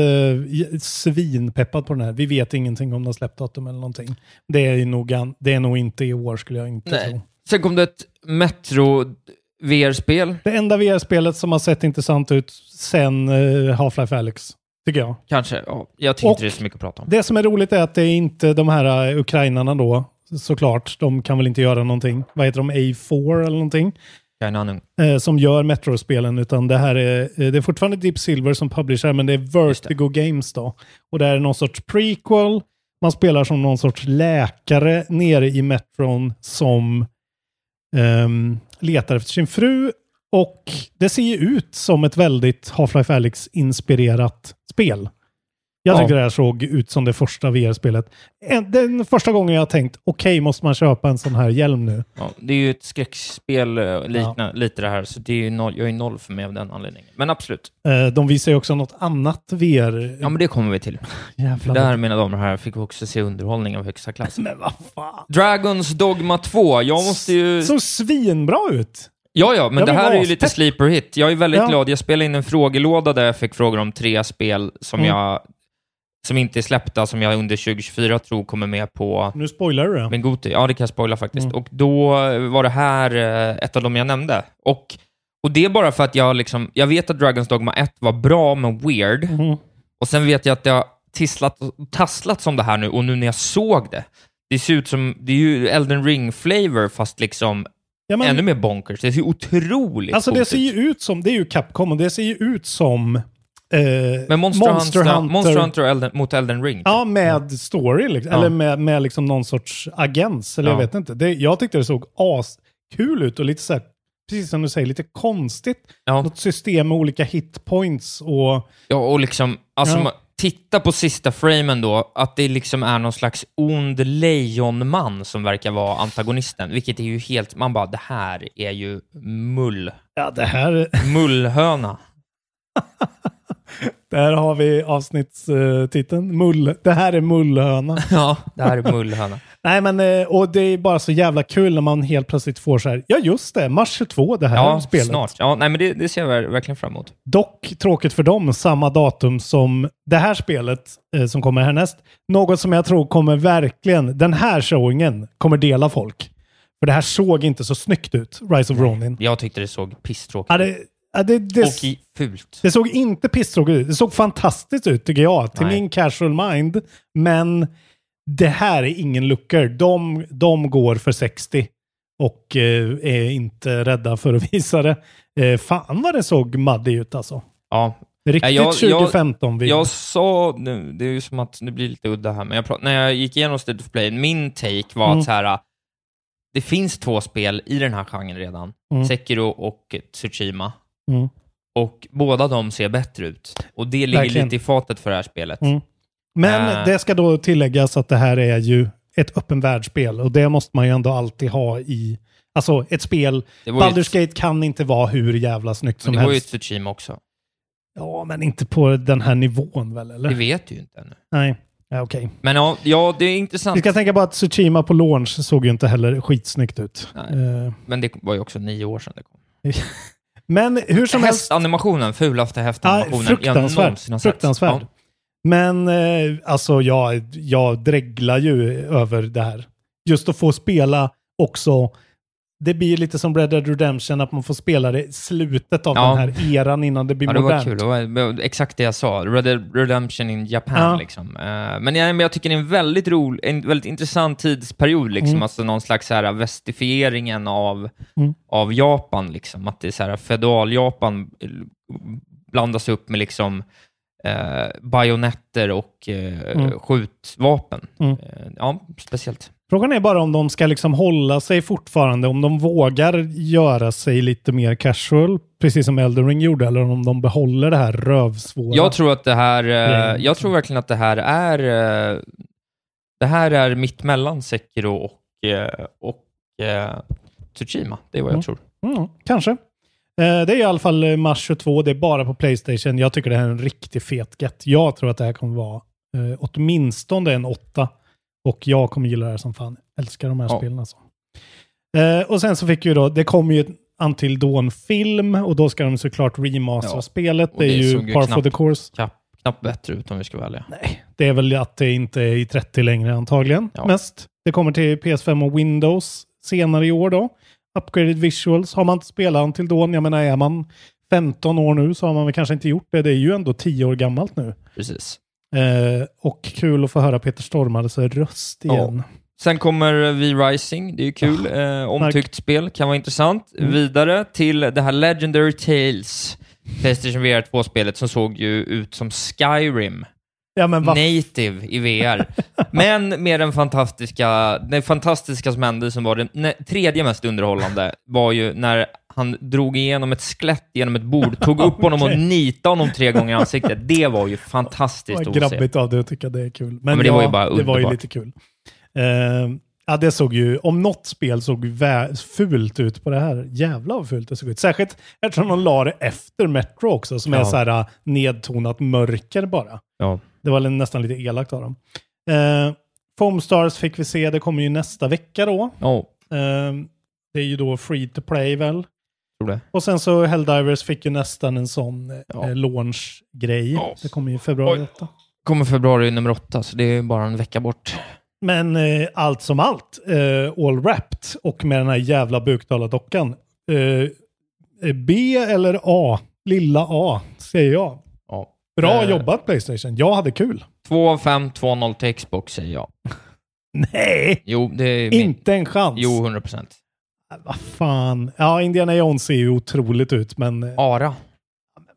Speaker 3: svinpeppad på den här. Vi vet ingenting om de släppdatum eller någonting. Det är, nog, det är nog inte i år skulle jag inte
Speaker 2: Nej.
Speaker 3: tro.
Speaker 2: Sen kom det ett Metro VR-spel,
Speaker 3: Det enda VR-spelet som har sett intressant ut sen uh, Half-Life Alyx, tycker jag.
Speaker 2: kanske. Ja, jag tycker inte det är så mycket att prata om.
Speaker 3: Det som är roligt är att det är inte de här uh, ukrainarna då, såklart. De kan väl inte göra någonting. Vad heter de? A4 eller någonting? Eh, som gör Metro-spelen, utan det här är, eh, det är fortfarande Deep Silver som publisher, men det är Vertigo Games då. Och det är någon sorts prequel. Man spelar som någon sorts läkare nere i Metron som ehm, letar efter sin fru. Och det ser ju ut som ett väldigt Half-Life Alyx-inspirerat spel. Jag
Speaker 2: Ja.
Speaker 3: tycker det här såg ut som det första VR-spelet. En- Den första gången jag har tänkt, okej, måste man köpa en sån här hjälm nu?
Speaker 2: Ja, det är ju ett skräckspel, eh, likna, lite det här, så det är ju noll, jag är noll för mig av den anledningen. Men absolut.
Speaker 3: Eh, De visar ju också något annat VR.
Speaker 2: Ja, men det kommer vi till.
Speaker 3: Jävlar.
Speaker 2: Där, mina damer och herrar, fick vi också se underhållning av högsta klass.
Speaker 3: Men vad fan.
Speaker 2: Dragons Dogma 2, jag måste ju...
Speaker 3: Så svinbra ut.
Speaker 2: Ja, ja, men
Speaker 3: Jag
Speaker 2: det här är ju lite sleeper hit. Jag är väldigt
Speaker 3: Ja.
Speaker 2: glad. Jag spelade in en frågelåda där jag fick frågor om tre spel som
Speaker 3: Mm.
Speaker 2: jag som inte är släppta, som jag under 2024 tror kommer med på
Speaker 3: Nu spoilar du det.
Speaker 2: min Goti. Ja, det kan jag spoila faktiskt.
Speaker 3: Mm.
Speaker 2: Och då var det här eh, ett av dem jag nämnde. Och, och det är bara för att jag liksom, jag vet att Dragons Dogma 1 var bra men weird.
Speaker 3: Mhm.
Speaker 2: Och sen vet jag att har tisslat och tasslat som det här nu, och nu när jag såg det, det ser ut som, det är ju Elden Ring-flavor, fast liksom
Speaker 3: Ja, men,
Speaker 2: ännu mer bonkers. Det ser otroligt
Speaker 3: alltså det ser ju ut som, det är ju Capcom och det ser ju ut som eh,
Speaker 2: Men Monster, Hunter, Monster Hunter Elden, mot Elden Ring.
Speaker 3: Ja, med story, liksom.
Speaker 2: Ja.
Speaker 3: eller med, med liksom någon sorts agens, eller jag
Speaker 2: Ja.
Speaker 3: vet inte. Det, jag tyckte det såg askul ut och lite så här, precis som du säger, lite konstigt.
Speaker 2: Ja.
Speaker 3: Något system med olika hitpoints och...
Speaker 2: Ja, och liksom, alltså, man, titta på sista framen då, att det liksom är någon slags ond lejonman som verkar vara antagonisten, vilket är ju helt, man bara, det här är ju mull.
Speaker 3: Ja, det här...
Speaker 2: Mullhöna.
Speaker 3: Där har vi avsnittstiteln. Mull. Det här är mullhöna.
Speaker 2: Ja, det här är mullhöna.
Speaker 3: Nej, men eh, och det är bara så jävla kul när man helt plötsligt får så här. Ja, just det. Mars 22, det här
Speaker 2: Ja,
Speaker 3: spelet.
Speaker 2: snart. Ja, nej, men det, det ser jag ver- verkligen fram emot.
Speaker 3: Dock tråkigt för dem, samma datum som det här spelet eh, som kommer härnäst. Något som jag tror kommer verkligen, den här showingen kommer dela folk. För det här såg inte så snyggt ut, Rise of Ronin.
Speaker 2: Jag tyckte det såg pisstråkigt
Speaker 3: Ja, det, ja, det, det,
Speaker 2: Och i, fult.
Speaker 3: det såg inte pisstråkigt ut. Det såg fantastiskt ut tycker jag, till
Speaker 2: Nej.
Speaker 3: min casual mind. Men det här är ingen luckor. De, de går för 60 och eh, är inte rädda för att visa det. Eh, fan vad det såg maddig ut alltså.
Speaker 2: Ja,
Speaker 3: Riktigt
Speaker 2: jag- jag-
Speaker 3: 2015 vill.
Speaker 2: Jag sa, nu, det är ju som att det blir lite udda här, men jag när jag gick igenom State of Play, min take var
Speaker 3: Mm.
Speaker 2: att så här, det finns två spel i den här genren redan,
Speaker 3: Mm.
Speaker 2: Sekiro och Tsushima.
Speaker 3: Mm.
Speaker 2: Och båda de ser bättre ut. Och det ligger
Speaker 3: Verkligen.
Speaker 2: lite i fatet för det här spelet.
Speaker 3: Mm. Men
Speaker 2: Äh.
Speaker 3: det ska då tilläggas att det här är ju ett öppen världsspel och det måste man ju ändå alltid ha i... Alltså ett spel, Baldur's Gate kan inte vara hur jävla snyggt som
Speaker 2: det var ju
Speaker 3: helst.
Speaker 2: Tsushima också.
Speaker 3: Ja, men inte på den här nivån väl, eller?
Speaker 2: Det vet du ju inte ännu.
Speaker 3: Nej, ja, okej.
Speaker 2: Men ja, ja det är intressant.
Speaker 3: Vi ska tänka på att Tsushima på launch såg ju inte heller skitsnyggt ut.
Speaker 2: Nej.
Speaker 3: Eh,
Speaker 2: Men det var ju också nio år sedan det kom.
Speaker 3: men hur som helst...
Speaker 2: Hästanimationen, fulaste
Speaker 3: Ja,
Speaker 2: hästanimationen jag
Speaker 3: fruktansvärd.
Speaker 2: sett.
Speaker 3: Fruktansvärd.
Speaker 2: Ja.
Speaker 3: Men eh, alltså jag, jag dreglar ju över det här. Just att få spela också. Det blir lite som Red Dead Redemption, att man får spela det i slutet av
Speaker 2: Ja.
Speaker 3: den här eran innan det blir
Speaker 2: Ja, det var
Speaker 3: modernt.
Speaker 2: kul. Det var exakt det jag sa. Red Dead Redemption in Japan,
Speaker 3: Ja.
Speaker 2: liksom. Eh, men, jag, men jag tycker det är en väldigt rolig, en väldigt intressant tidsperiod, liksom.
Speaker 3: Mm.
Speaker 2: Alltså någon slags här västifieringen av,
Speaker 3: Mm.
Speaker 2: av Japan, liksom. Att det är så här feodal-Japan blandas upp med liksom eh, bajonetter och eh,
Speaker 3: Mm.
Speaker 2: skjutvapen.
Speaker 3: Mm.
Speaker 2: Eh, ja, speciellt.
Speaker 3: Frågan är bara om de ska liksom hålla sig fortfarande, om de vågar göra sig lite mer casual, precis som Elden Ring gjorde, eller om de behåller det här rövsvåra.
Speaker 2: Jag tror att det här, eh, jag tror verkligen att det här är, eh, det här är mitt mellan Sekiro och, eh, och eh, Tsushima. Det är vad jag
Speaker 3: Mm.
Speaker 2: tror.
Speaker 3: Mm, kanske. Eh, det är i alla fall eh, mars 22, det är bara på Playstation. Jag tycker det här är en riktigt fet get. Jag tror att det här kommer vara eh, åtminstone en åtta. Och jag kommer gilla det här som fan. Älskar de här
Speaker 2: Ja.
Speaker 3: spelen alltså. Eh, och sen så fick vi då, det kom ju, Until Dawn-film och då ska de såklart remastera
Speaker 2: Ja,
Speaker 3: spelet.
Speaker 2: och
Speaker 3: Det är
Speaker 2: det
Speaker 3: ju
Speaker 2: ju
Speaker 3: par for the course.
Speaker 2: Knappt, knappt bättre ut om vi ska vara ärliga.
Speaker 3: Det är väl att det inte är i 30 längre antagligen.
Speaker 2: Ja.
Speaker 3: Mest. Det kommer till PS5 och Windows senare i år då. Upgraded visuals. Har man inte spelat Until Dawn, jag menar är man 15 år nu så har man väl kanske inte gjort det. Det är ju ändå 10 år gammalt nu.
Speaker 2: Precis.
Speaker 3: Eh, och kul att få höra Peter Stormares röst igen.
Speaker 2: Sen kommer V-Rising, det är ju kul. Eh, omtyckt spel, kan vara intressant.
Speaker 3: Mm.
Speaker 2: Vidare till det här Legendary Tales, Playstation VR 2-spelet som såg ju ut som Skyrim.
Speaker 3: Ja, vad
Speaker 2: Native i VR. Men med den fantastiska, det fantastiska som hände som var det tredje mest underhållande var ju när han drog igenom ett skelett genom ett bord, tog upp honom och nitade honom tre gånger i ansiktet. Det var ju fantastiskt
Speaker 3: Vad
Speaker 2: att se.
Speaker 3: grabbigt av det att tycka det är kul. Men,
Speaker 2: men det
Speaker 3: ja,
Speaker 2: var ju bara
Speaker 3: det var ju
Speaker 2: underbart.
Speaker 3: lite kul. Eh, ja, det såg ju, om något spel såg fult ut på det här. Jävlar vad fult det såg ut. Särskilt eftersom de la det efter Metro också, som är
Speaker 2: Ja.
Speaker 3: så här uh, nedtonat mörker bara.
Speaker 2: Ja.
Speaker 3: Det var nästan lite elakt av dem. Eh, Foam Stars fick vi se, det kommer ju nästa vecka då.
Speaker 2: Ja,
Speaker 3: Eh, det är ju då free to play väl. Och sen så Helldivers fick ju nästan en sån
Speaker 2: Ja.
Speaker 3: eh, launch-grej.
Speaker 2: Ja.
Speaker 3: Det kommer ju i februari. Detta.
Speaker 2: Kommer februari nummer åtta, så det är bara en vecka bort.
Speaker 3: Men eh, allt som allt, eh, all wrapped och med den här jävla buktalardockan. Eh, B eller A? Lilla A, säger jag. Bra
Speaker 2: Eh,
Speaker 3: jobbat Playstation. Jag hade kul.
Speaker 2: Två av fem, 2-0 till Xbox säger jag.
Speaker 3: Nej,
Speaker 2: Jo, det är min...
Speaker 3: inte en chans.
Speaker 2: Jo, 100 procent.
Speaker 3: Vad fan. Ja, Indiana Jones ser ju otroligt ut, men eh,
Speaker 2: Ara.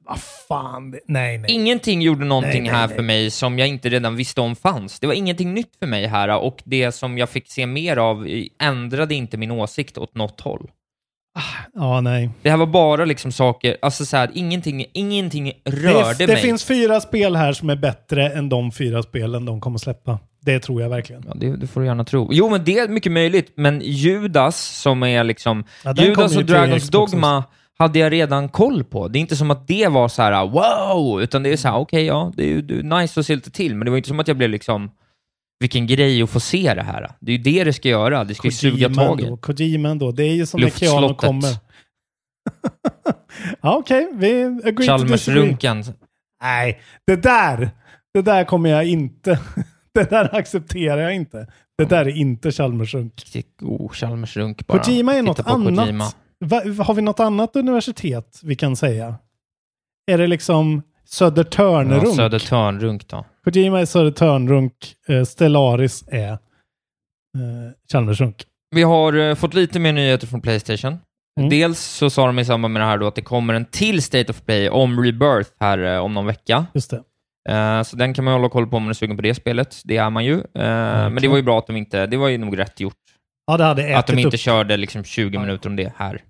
Speaker 3: vad fan. Nej, nej.
Speaker 2: Ingenting gjorde någonting
Speaker 3: Nej, nej,
Speaker 2: här
Speaker 3: nej.
Speaker 2: för mig som jag inte redan visste om fanns. Det var ingenting nytt för mig här och det som jag fick se mer av ändrade inte min åsikt åt något håll.
Speaker 3: Ja, nej.
Speaker 2: Det här var bara liksom saker, alltså så här, ingenting, ingenting rörde
Speaker 3: det, det
Speaker 2: mig.
Speaker 3: finns fyra spel här som är bättre än de fyra spelen de kommer släppa. Det tror jag verkligen.
Speaker 2: Ja, det, det får du gärna tro. Jo, men det är mycket möjligt, men Judas som är liksom...
Speaker 3: Ja,
Speaker 2: Judas och Dragons Dogma hade jag redan koll på. Det är inte som att det var så här wow, utan det är så här okej, ja, det är ju det nice att se lite till, men det var inte som att jag blev liksom vilken grej att få se det här. Det är ju det det ska göra, det ska ju suga tag i.
Speaker 3: ändå, Kojima ändå. Det är ju som när Keanu kommer. ja, okej. Vi agree.
Speaker 2: Chalmersrunken.
Speaker 3: Nej, det där, det där kommer jag inte. det där accepterar jag inte. Det där är inte Chalmersrunk.
Speaker 2: Oh, Chalmersrunk bara.
Speaker 3: Kojima är något annat. Va, har vi något annat universitet vi kan säga? Är det liksom Södertörnrunk?
Speaker 2: Ja, Södertörnrunk då.
Speaker 3: Kojima är Södertörnrunk, eh, Stellaris är eh, Chalmersrunk.
Speaker 2: Vi har eh, fått lite mer nyheter från Playstation.
Speaker 3: Mm.
Speaker 2: Dels så sa de i samband med det här då att det kommer en till State of Play om Rebirth här eh, om någon vecka.
Speaker 3: Just det.
Speaker 2: Eh, så den kan man hålla koll på om man är sugen på det spelet. Det är man ju. Eh, men det var ju bra att de inte, det var ju nog rätt gjort.
Speaker 3: Ja, det hade
Speaker 2: Att de
Speaker 3: ätit
Speaker 2: inte
Speaker 3: upp.
Speaker 2: körde liksom 20 minuter om det här.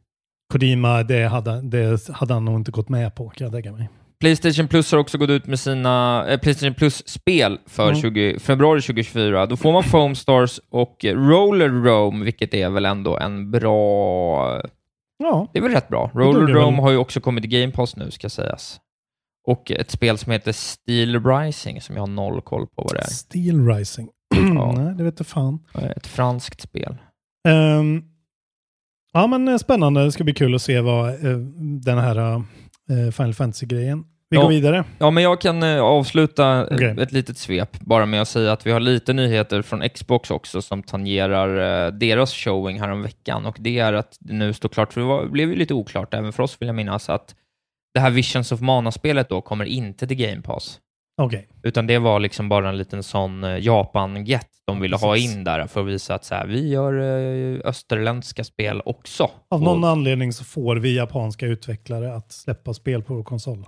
Speaker 3: Kojima, det hade, det hade han nog inte gått med på, kan jag tänka mig.
Speaker 2: Playstation Plus har också gått ut med sina eh, Playstation Plus-spel för
Speaker 3: Mm.
Speaker 2: 20, februari 2024. Då får man Foam Stars och Roller Rome, vilket är väl ändå en bra...
Speaker 3: Ja,
Speaker 2: Det är väl rätt bra. Roller. Rome har ju också kommit i Game Pass nu, ska sägas. Och ett spel som heter Steel Rising, som jag har noll koll på vad det är.
Speaker 3: Steel Rising.
Speaker 2: Ja.
Speaker 3: Nej, det vet jag fan.
Speaker 2: Ett franskt spel.
Speaker 3: Ehm, ja, men eh, spännande. Det ska bli kul att se vad eh, den här eh, Final Fantasy-grejen. Vi
Speaker 2: Ja.
Speaker 3: går vidare.
Speaker 2: Ja, men jag kan eh, avsluta eh,
Speaker 3: Okej.
Speaker 2: ett litet svep bara med att säga att vi har lite nyheter från Xbox också som tangerar eh, deras showing här om veckan och det är att det nu står klart, för det var, blev ju lite oklart även för oss vill jag minnas, att det här Visions of Mana-spelet då kommer inte till Game Pass.
Speaker 3: Okej.
Speaker 2: Utan det var liksom bara en liten sån eh, Japan-get de ville ha
Speaker 3: Precis.
Speaker 2: in där för att visa att så här, vi gör eh, österländska spel också.
Speaker 3: Av
Speaker 2: Och-
Speaker 3: någon anledning så får vi japanska utvecklare att släppa spel på vår konsol.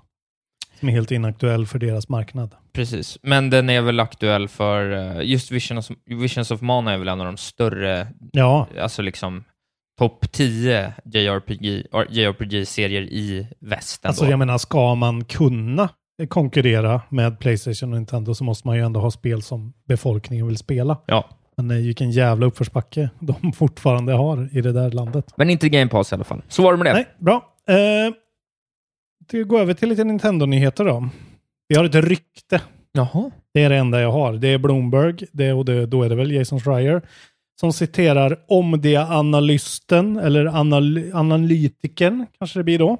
Speaker 3: Som är helt inaktuell för deras marknad.
Speaker 2: Precis, men den är väl aktuell för, eh, just Visions, Visions of Mana är väl en av de större,
Speaker 3: Ja,
Speaker 2: alltså liksom topp 10 JRPG, JRPG-serier i väst ändå.
Speaker 3: alltså jag menar, ska man kunna konkurrera med Playstation och Nintendo så måste man ju ändå ha spel som befolkningen vill spela.
Speaker 2: Ja,
Speaker 3: Men vilken jävla uppförsbacke de fortfarande har i det där landet.
Speaker 2: men inte Game Pass i alla fall. Så var det med det.
Speaker 3: Nej, bra. Eh, det går över till lite Nintendo-nyheter då. Vi har ett rykte.
Speaker 2: Jaha.
Speaker 3: Det är det enda jag har. Det är Bloomberg, det, och det, då är det väl Jason Schreier. som citerar om det analysten, eller anal analytikern kanske det blir då.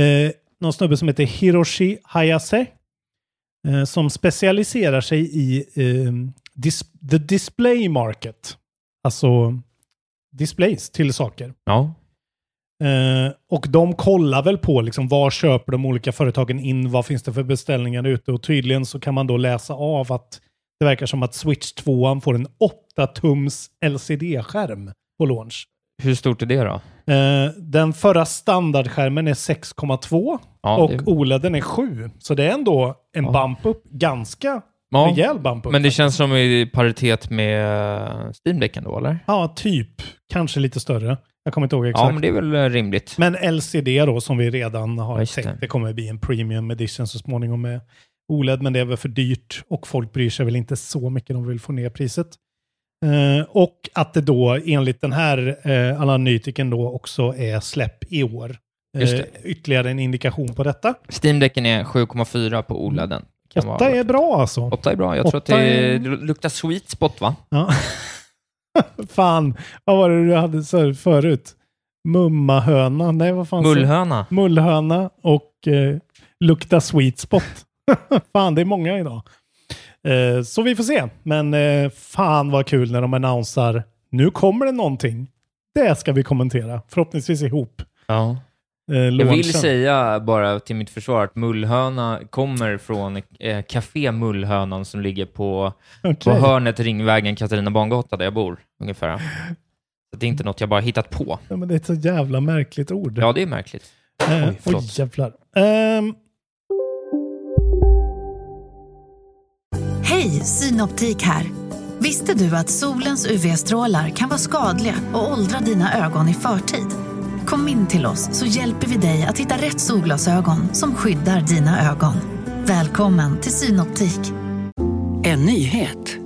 Speaker 3: Eh, någon snubbe som heter Hiroshi Hayase. Eh, som specialiserar sig i eh, dis the display market. Alltså displays till saker.
Speaker 2: Ja.
Speaker 3: Eh, och de kollar väl på liksom, var köper de olika företagen in, vad finns det för beställningar ute och tydligen så kan man då läsa av att det verkar som att Switch 2 får en 8-tums LCD-skärm på launch.
Speaker 2: Hur stort är det då?
Speaker 3: Eh, den förra standardskärmen är 6,2
Speaker 2: Ja,
Speaker 3: och
Speaker 2: det-
Speaker 3: OLEDen är 7. Så det är ändå en bump upp, ganska
Speaker 2: Ja,
Speaker 3: rejäl bump upp.
Speaker 2: Men det känns som i paritet med Steam-däcken då, eller?
Speaker 3: Ja, typ. Kanske lite större. Jag kommer inte ihåg exakt.
Speaker 2: Ja, men det är väl eh, rimligt.
Speaker 3: Men LCD då, som vi redan har
Speaker 2: just
Speaker 3: tänkt,
Speaker 2: det.
Speaker 3: det. kommer bli en premium edition så småningom med OLED, men det är väl för dyrt och folk bryr sig väl inte så mycket, de vill få ner priset. Eh, och att det då enligt den här eh, analytikern då också är släpp i år.
Speaker 2: Just
Speaker 3: Eh, ytterligare en indikation på detta.
Speaker 2: Steam-däcken är 7,4 på OLEDen. Kan
Speaker 3: Åtta
Speaker 2: vara-
Speaker 3: är bra alltså.
Speaker 2: Åtta är bra. Jag tror att det,
Speaker 3: är-
Speaker 2: det luktar sweet spot, va?
Speaker 3: Ja. Fan, vad var det du hade så förut? Mummahöna? Nej, vad fan?
Speaker 2: Mullhöna.
Speaker 3: Mullhöna och eh, lukta sweet spot. fan, det är många idag. Eh, så vi får se. Men eh, fan vad kul när de annonsar nu kommer det någonting. Det ska vi kommentera. Förhoppningsvis ihop.
Speaker 2: Ja.
Speaker 3: Eh,
Speaker 2: Jag vill säga bara till mitt försvar att Mullhöna kommer från eh, Café Mullhönan som ligger på, på
Speaker 3: Okej.
Speaker 2: hörnet Ringvägen Katarina Bangata där jag bor, ungefär. Så det är inte något jag bara hittat på.
Speaker 3: Ja, men det är ett så jävla märkligt ord.
Speaker 2: Ja, det är märkligt.
Speaker 3: Eh,
Speaker 2: Oj,
Speaker 3: oj, jävlar. Ehm,
Speaker 4: Hej, Synoptik här. Visste du att solens UV-strålar kan vara skadliga och åldra dina ögon i förtid? Kom in till oss så hjälper vi dig att hitta rätt solglasögon som skyddar dina ögon. Välkommen till Synoptik.
Speaker 5: En nyhet.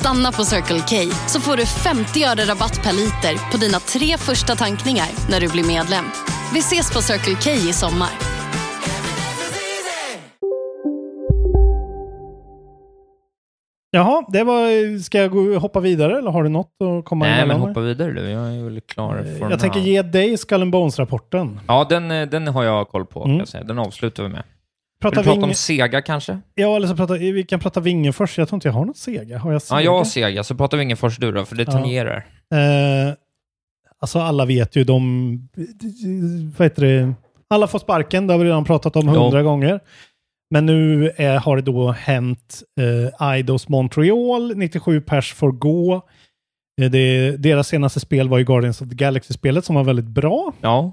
Speaker 6: Stanna på Circle K så får du 50 öre rabatt per liter på dina tre första tankningar när du blir medlem. Vi ses på Circle K i sommar.
Speaker 3: jaha, det var, ska jag gå, hoppa vidare eller har du något att komma
Speaker 2: Nej, men
Speaker 3: med?
Speaker 2: hoppa vidare du. Jag är väl klar för den
Speaker 3: Jag tänker
Speaker 2: här.
Speaker 3: ge dig Skull Bones-rapporten.
Speaker 2: Ja, den, eh, den har jag koll på, kan
Speaker 3: Mm.
Speaker 2: jag säga. Den avslutar vi med.
Speaker 3: Pratar
Speaker 2: Vill du prata om Sega kanske?
Speaker 3: Ja, eller så pratar, vi kan prata Vinge först. Jag tror inte jag har något Sega. Har jag Sega?
Speaker 2: Ja, jag har Sega, så pratar vi ingen först du då, för det
Speaker 3: Ja.
Speaker 2: tangerar.
Speaker 3: Eh, alltså alla vet ju, de... Vad heter det? Alla får sparken, det har vi redan pratat om
Speaker 2: Ja.
Speaker 3: hundra gånger. Men nu är, har det då hänt eh, Eidos Montreal, 97 pers får gå. Eh, det, deras senaste spel var ju Guardians of the Galaxy-spelet som var väldigt bra.
Speaker 2: Ja.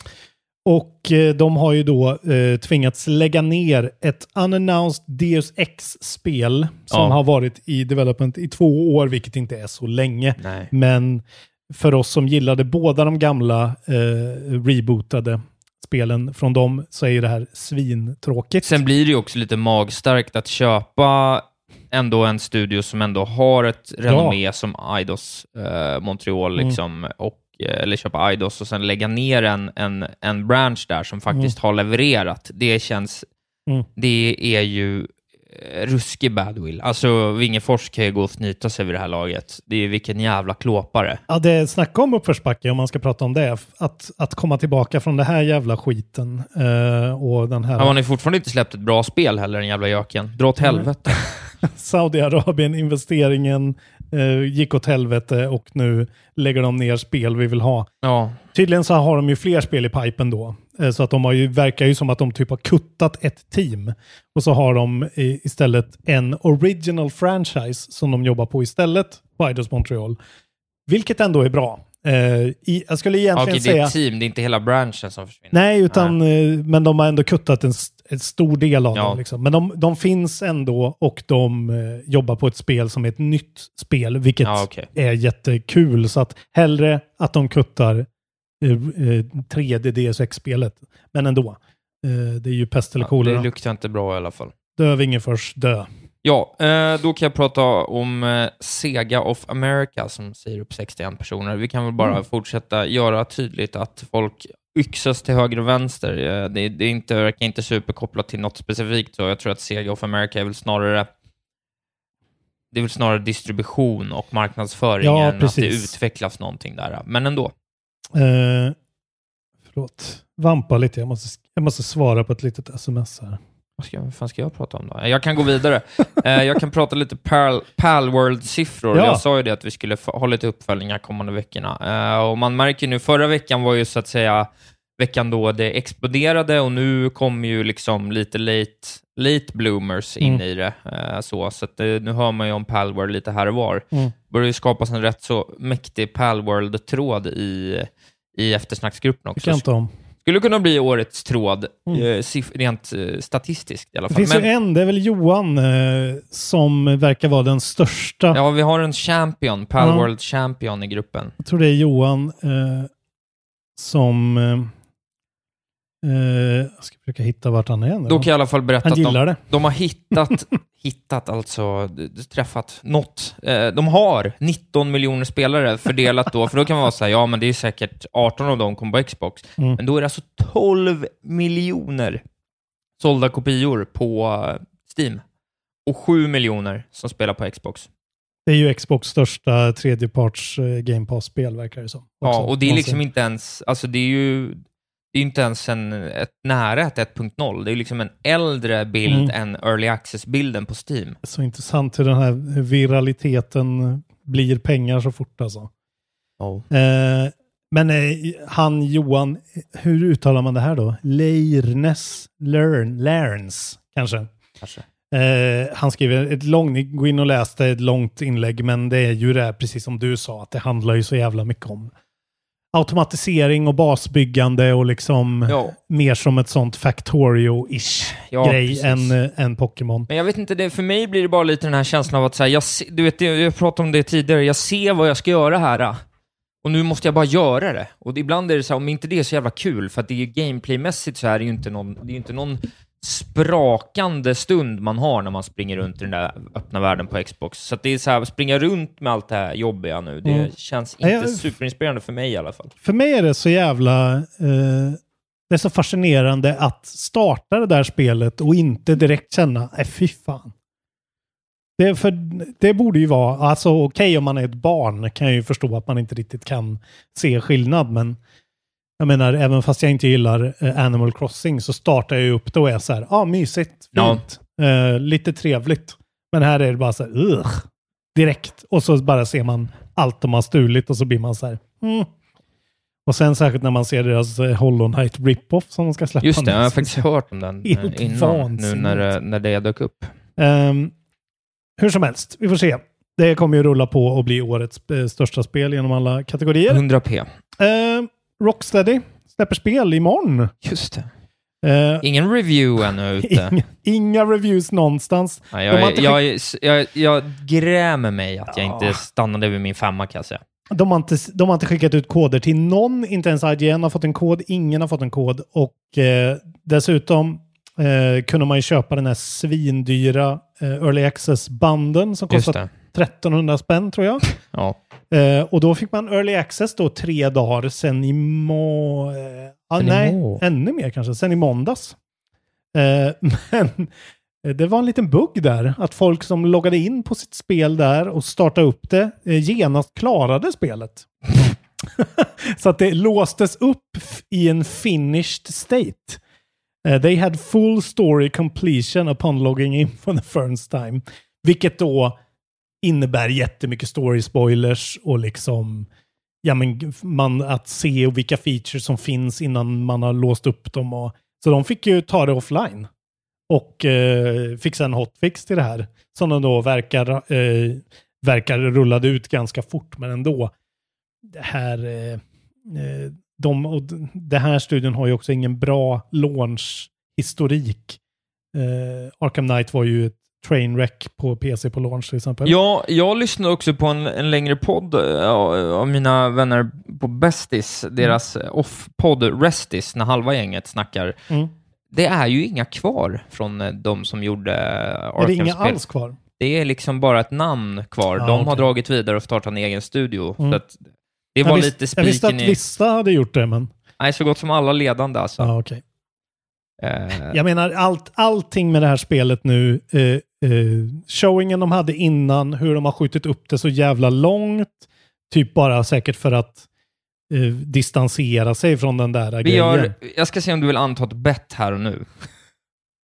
Speaker 3: Och eh, de har ju då eh, tvingats lägga ner ett unannounced Deus Ex-spel som
Speaker 2: Ja.
Speaker 3: har varit i development i två år, vilket inte är så länge.
Speaker 2: Nej.
Speaker 3: Men för oss som gillade båda de gamla eh, rebootade spelen från dem så är ju det här svintråkigt.
Speaker 2: Sen blir det ju också lite magstarkt att köpa ändå en studio som ändå har ett renommé som Eidos eh, Montreal,
Speaker 3: Mm.
Speaker 2: liksom, och, eh, eller köpa Eidos och sen lägga ner en, en, en branch där som faktiskt
Speaker 3: Mm.
Speaker 2: har levererat. Det känns,
Speaker 3: Mm.
Speaker 2: det är ju eh, ruskig badwill. Alltså, Wingefors kan ju gå och fnyta sig vid det här laget. Det är vilken jävla klåpare.
Speaker 3: Ja, det snacka om uppförsbacke om man ska prata om det. Att, att komma tillbaka från det här jävla skiten eh, och den här...
Speaker 2: Ja, man har ju fortfarande inte släppt ett bra spel heller, den jävla göken. Dra åt
Speaker 3: Mm.
Speaker 2: helvete.
Speaker 3: Saudiarabien-investeringen eh, gick åt helvete och nu lägger de ner spel vi vill ha.
Speaker 2: Ja.
Speaker 3: Tydligen så har de ju fler spel i pipen då. Eh, så att de har ju, verkar ju som att de typ har kuttat ett team. Och så har de i, istället en original franchise som de jobbar på istället på Eidos Montreal. Vilket ändå är bra. Eh, i, jag skulle egentligen
Speaker 2: Okej, det är
Speaker 3: säga...
Speaker 2: ett team, det är inte hela branschen som försvinner.
Speaker 3: Nej, utan, eh, men de har ändå kuttat en, en stor del av
Speaker 2: Ja.
Speaker 3: dem. Liksom. Men de, de finns ändå och de eh, jobbar på ett spel som är ett nytt spel, vilket
Speaker 2: Ja, okej.
Speaker 3: är jättekul. Så att hellre att de kuttar eh, eh, 3D DSX-spelet. Men ändå. Eh, det är ju pest eller
Speaker 2: Ja,
Speaker 3: kolera.
Speaker 2: det luktar inte bra i alla fall.
Speaker 3: Dö Vingefors, dö.
Speaker 2: Ja, eh, då kan jag prata om eh, Sega of America som säger upp 61 personer. Vi kan väl bara
Speaker 3: Mm.
Speaker 2: fortsätta göra tydligt att folk yxas till höger och vänster. Eh, det, det är inte, verkar inte superkopplat till något specifikt, så jag tror att Sega of America är väl snarare det är väl snarare distribution och marknadsföring
Speaker 3: Ja,
Speaker 2: än att det
Speaker 3: precis.
Speaker 2: utvecklas någonting där. Men ändå.
Speaker 3: Eh, förlåt. Vampa lite. Jag måste, jag måste svara på ett litet sms här.
Speaker 2: Vad, ska, vad fan ska jag prata om då? Jag kan gå vidare. eh, jag kan prata lite Pal, Palworld-siffror.
Speaker 3: Ja.
Speaker 2: Jag sa ju det att vi skulle ha lite uppföljningar kommande veckorna. Eh, och man märker nu, förra veckan var ju så att säga veckan då det exploderade och nu kommer ju liksom lite late, late bloomers in
Speaker 3: Mm.
Speaker 2: i det. Eh, så så eh, nu hör man ju om Palworld lite här och var.
Speaker 3: Mm.
Speaker 2: Det börjar ju skapas en rätt så mäktig Palworld-tråd i, i eftersnacksgruppen också.
Speaker 3: Tycker jag inte om.
Speaker 2: Skulle kunna bli årets tråd,
Speaker 3: Mm.
Speaker 2: eh, rent eh, statistiskt i alla
Speaker 3: Det
Speaker 2: fall.
Speaker 3: finns ju en, det är väl Johan, eh, som verkar vara den största.
Speaker 2: Ja, vi har en champion, Palworld champion i gruppen.
Speaker 3: Jag tror det är Johan eh, som... Eh, jag ska försöka hitta vart han är nu.
Speaker 2: Då kan jag i alla fall berätta
Speaker 3: Han
Speaker 2: att de,
Speaker 3: det.
Speaker 2: de har hittat, hittat alltså, träffat något. Eh, de har 19 miljoner spelare fördelat då, för då kan man vara så här, ja men det är säkert 18 av dem kommer på Xbox.
Speaker 3: Mm.
Speaker 2: Men då är det alltså 12 miljoner sålda kopior på eh, Steam. Och 7 miljoner som spelar på Xbox.
Speaker 3: Det är ju Xbox största tredjeparts Game Pass-spel verkar det som.
Speaker 2: Ja,
Speaker 3: Också,
Speaker 2: och det är liksom inte ens, alltså det är ju det är ju inte ens en, ett nära ett 1.0. Det är liksom en äldre bild
Speaker 3: Mm.
Speaker 2: än Early Access-bilden på Steam.
Speaker 3: Så intressant hur den här viraliteten blir pengar så fort alltså. Eh, men eh, han Johan, hur uttalar man det här då? Leirnes, Learn, Learns kanske.
Speaker 2: Kanske.
Speaker 3: Eh, han skriver ett långt, gå in och läs det, ett långt inlägg, men det är ju det här, precis som du sa, att det handlar ju så jävla mycket om automatisering och basbyggande och liksom
Speaker 2: Ja.
Speaker 3: mer som ett sånt Factorio-ish
Speaker 2: Ja,
Speaker 3: grej
Speaker 2: precis.
Speaker 3: än, eh, än Pokémon.
Speaker 2: Men jag vet inte, det, för mig blir det bara lite den här känslan av att så här, jag, du vet, jag, pratade om det tidigare, jag ser vad jag ska göra här. ah. Och nu måste jag bara göra det. Och ibland är det så här, om inte det är så jävla kul, för att det är gameplaymässigt så är det ju inte någon, det är ju inte någon sprakande stund man har när man springer runt i den där öppna världen på Xbox. Så det är så här, springa runt med allt det här jobbiga nu, det
Speaker 3: Mm.
Speaker 2: känns inte
Speaker 3: jag-
Speaker 2: superinspirerande för mig i alla fall.
Speaker 3: För mig är det så jävla... Eh, det är så fascinerande att starta det där spelet och inte direkt känna, nej fy fan. Det, för, det borde ju vara, alltså okej om man är ett barn kan jag ju förstå att man inte riktigt kan se skillnad, men jag menar, även fast jag inte gillar eh, Animal Crossing så startar jag upp det och är så här, ja ah, mysigt, fint, eh, lite trevligt. Men här är det bara så här, ugh, direkt. Och så bara ser man allt de har stulit och så blir man så här, mm. Och sen särskilt när man ser deras eh, Hollow Knight rip-off som de ska släppa
Speaker 2: Just det,
Speaker 3: nu.
Speaker 2: jag har faktiskt hört om den
Speaker 3: Helt
Speaker 2: innan, nu
Speaker 3: vansinnigt.
Speaker 2: när, det- när det dök upp.
Speaker 3: Ehm, hur som helst, vi får se. Det kommer ju rulla på och bli årets största spel genom alla kategorier.
Speaker 2: 100p.
Speaker 3: Ehm, Rocksteady släpper spel imorgon.
Speaker 2: Just det.
Speaker 3: Eh,
Speaker 2: Ingen review ännu ute.
Speaker 3: inga, inga reviews någonstans. Har
Speaker 2: jag,
Speaker 3: inte
Speaker 2: jag, jag, jag, grämer mig att jag inte stannade vid min femma kan jag säga.
Speaker 3: De har, inte, de har inte skickat ut koder till någon, inte ens IGN har fått en kod, ingen har fått en kod och eh, dessutom eh, kunde man ju köpa den här svindyra eh, Early Access-banden som kostar. 1300 spänn tror jag.
Speaker 2: Ja.
Speaker 3: Eh, och då fick man Early Access då tre dagar sen i må... Eh, ah,
Speaker 2: Sen i
Speaker 3: nej,
Speaker 2: må.
Speaker 3: ännu mer kanske, sen i måndags. Eh, men eh, det var en liten bugg där, att folk som loggade in på sitt spel där och startade upp det eh, genast klarade spelet. Så att det låstes upp i en finished state. Eh, they had full story completion upon logging in for the first time. Vilket då innebär jättemycket story spoilers och liksom ja, men man, att se vilka features som finns innan man har låst upp dem. Och, så de fick ju ta det offline och eh, fixa en hotfix till det här. Som de då verkar, eh, verkar rullade ut ganska fort, men ändå. Det här, eh, eh de, och det här studien har ju också ingen bra launch-historik. Eh, Arkham Knight var ju ett Trainwreck på PC på launch till exempel.
Speaker 2: Ja, jag lyssnade också på en, en längre podd eh, av mina vänner på Bestis, deras eh, off-podd Restis, när halva gänget snackar.
Speaker 3: Mm.
Speaker 2: Det är ju inga kvar från eh, de som gjorde
Speaker 3: Är det inga
Speaker 2: Arkham-spel.
Speaker 3: alls kvar?
Speaker 2: Det är liksom bara ett namn kvar.
Speaker 3: Ah,
Speaker 2: de har
Speaker 3: okej.
Speaker 2: dragit vidare och startat en egen studio.
Speaker 3: Mm.
Speaker 2: Det
Speaker 3: Jag
Speaker 2: var
Speaker 3: visst-
Speaker 2: lite
Speaker 3: Jag visste att
Speaker 2: spiken i...
Speaker 3: vissa hade gjort det, men...
Speaker 2: Nej, så gott som alla ledande alltså.
Speaker 3: Ja, okej.
Speaker 2: Eh,
Speaker 3: Jag menar, allt, allting med det här spelet nu, eh, eh, showingen de hade innan, hur de har skjutit upp det så jävla långt, typ bara säkert för att eh, distansera sig från den där
Speaker 2: vi
Speaker 3: grejen.
Speaker 2: gör, jag ska se om du vill anta ett bett här och nu.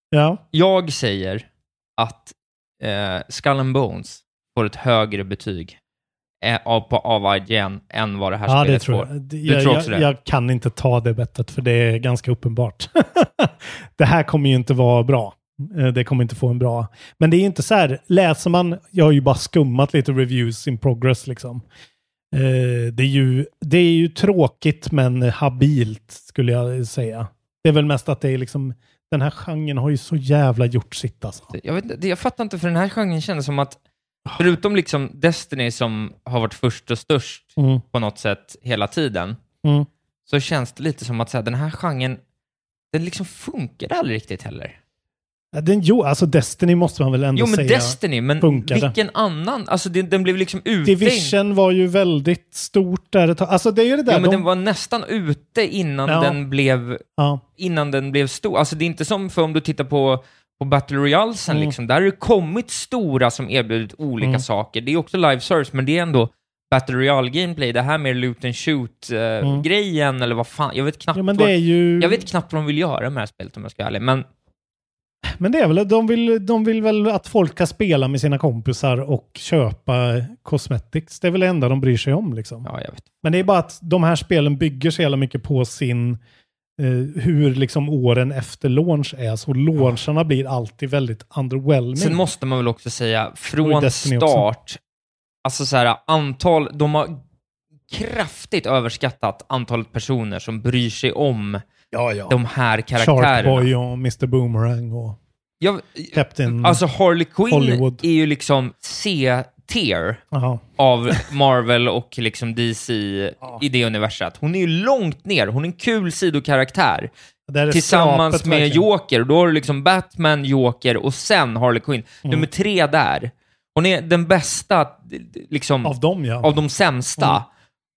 Speaker 3: Ja,
Speaker 2: Jag säger att eh, Skull and Bones får ett högre betyg av, på, av IGN än vad det här
Speaker 3: ja det
Speaker 2: spelet
Speaker 3: tror
Speaker 2: får.
Speaker 3: jag. Det-
Speaker 2: Du
Speaker 3: Jag,
Speaker 2: tror
Speaker 3: jag,
Speaker 2: det?
Speaker 3: jag kan inte ta det bettet för det är ganska uppenbart. det här kommer ju inte vara bra. Eh, Det kommer inte få en bra... Men det är inte så här, läser man, jag har ju bara skummat lite reviews in progress liksom. Eh, Det är ju, det är ju tråkigt men habilt skulle jag säga. Det är väl mest att det är liksom, den här genren har ju så jävla gjort sitt alltså.
Speaker 2: Jag, vet, jag fattar inte, för den här genren kändes som att, förutom liksom Destiny som har varit först och störst
Speaker 3: Mm.
Speaker 2: på något sätt hela tiden,
Speaker 3: Mm.
Speaker 2: så känns det lite som att så här, den här genren, den liksom funkar aldrig riktigt heller.
Speaker 3: Ja, Den, jo, alltså Destiny måste man väl ändå
Speaker 2: Jo, men
Speaker 3: säga
Speaker 2: Destiny, men
Speaker 3: funkade.
Speaker 2: vilken annan? Alltså den, den blev liksom uttängd.
Speaker 3: Division var ju väldigt stort där ett tag. Alltså det är ju det där.
Speaker 2: Ja, men
Speaker 3: de,
Speaker 2: den var nästan ute innan
Speaker 3: Ja.
Speaker 2: den blev
Speaker 3: ja.
Speaker 2: innan den blev stor. Alltså det är inte som för om du tittar på, på Battle Royalesen,
Speaker 3: Mm.
Speaker 2: liksom. där har det kommit stora som erbjudit olika
Speaker 3: Mm.
Speaker 2: saker. Det är också live service, men det är ändå Battle Royale gameplay. Det här med loot and
Speaker 3: Mm.
Speaker 2: shoot-grejen, eller vad fan, jag vet knappt
Speaker 3: Ja, men
Speaker 2: vad,
Speaker 3: det är ju...
Speaker 2: jag vet knappt vad de vill göra med det här spelet om jag ska vara ärlig. Men
Speaker 3: Men det är väl, de vill, de vill väl att folk ska spela med sina kompisar och köpa cosmetics. Det är väl det enda de bryr sig om liksom.
Speaker 2: ja, jag vet.
Speaker 3: Men det är bara att de här spelen bygger så jävla mycket på sin eh, hur liksom åren efter launch är. Så launcharna blir alltid väldigt underwhelming.
Speaker 2: Sen måste man väl också säga, från
Speaker 3: Destiny också.
Speaker 2: start, alltså så här, antal, de har kraftigt överskattat antalet personer som bryr sig om
Speaker 3: ja, ja.
Speaker 2: de här karaktärerna.
Speaker 3: Sharkboy och Mr Boomerang och
Speaker 2: Jag,
Speaker 3: Captain
Speaker 2: alltså Harley Quinn
Speaker 3: Hollywood.
Speaker 2: är ju liksom C-tier
Speaker 3: Jaha.
Speaker 2: av Marvel och liksom DC i det universat. Hon är ju långt ner, hon är en kul sidokaraktär. Tillsammans
Speaker 3: skrapet,
Speaker 2: med
Speaker 3: verkligen.
Speaker 2: Joker, då har du liksom Batman, Joker och sen Harley Quinn.
Speaker 3: Mm.
Speaker 2: Nummer tre där. Hon är den bästa, liksom,
Speaker 3: Av dem ja.
Speaker 2: av de sämsta.
Speaker 3: Mm.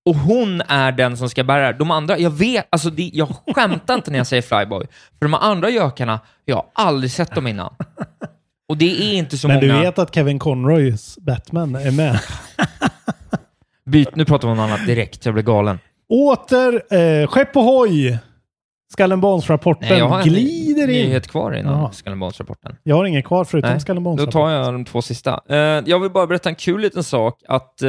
Speaker 2: Och hon är den som ska bära. De andra, jag vet, alltså det, jag skämtar inte när jag säger Flyboy. För de andra gökarna, jag har aldrig sett dem innan. Och det är inte så
Speaker 3: Men
Speaker 2: många...
Speaker 3: du vet att Kevin Conroys Batman är med?
Speaker 2: Byt, nu pratar vi om något annat direkt, jag blir galen.
Speaker 3: Åter, eh, skepp ohoj! Skull and Bones-rapporten
Speaker 2: Nej, jag har en
Speaker 3: glider in.
Speaker 2: nyhet kvar innan Bones-rapporten.
Speaker 3: Jag har ingen kvar förutom
Speaker 2: Nej,
Speaker 3: and
Speaker 2: Då tar jag de två sista. Eh, jag vill bara berätta en kul liten sak, att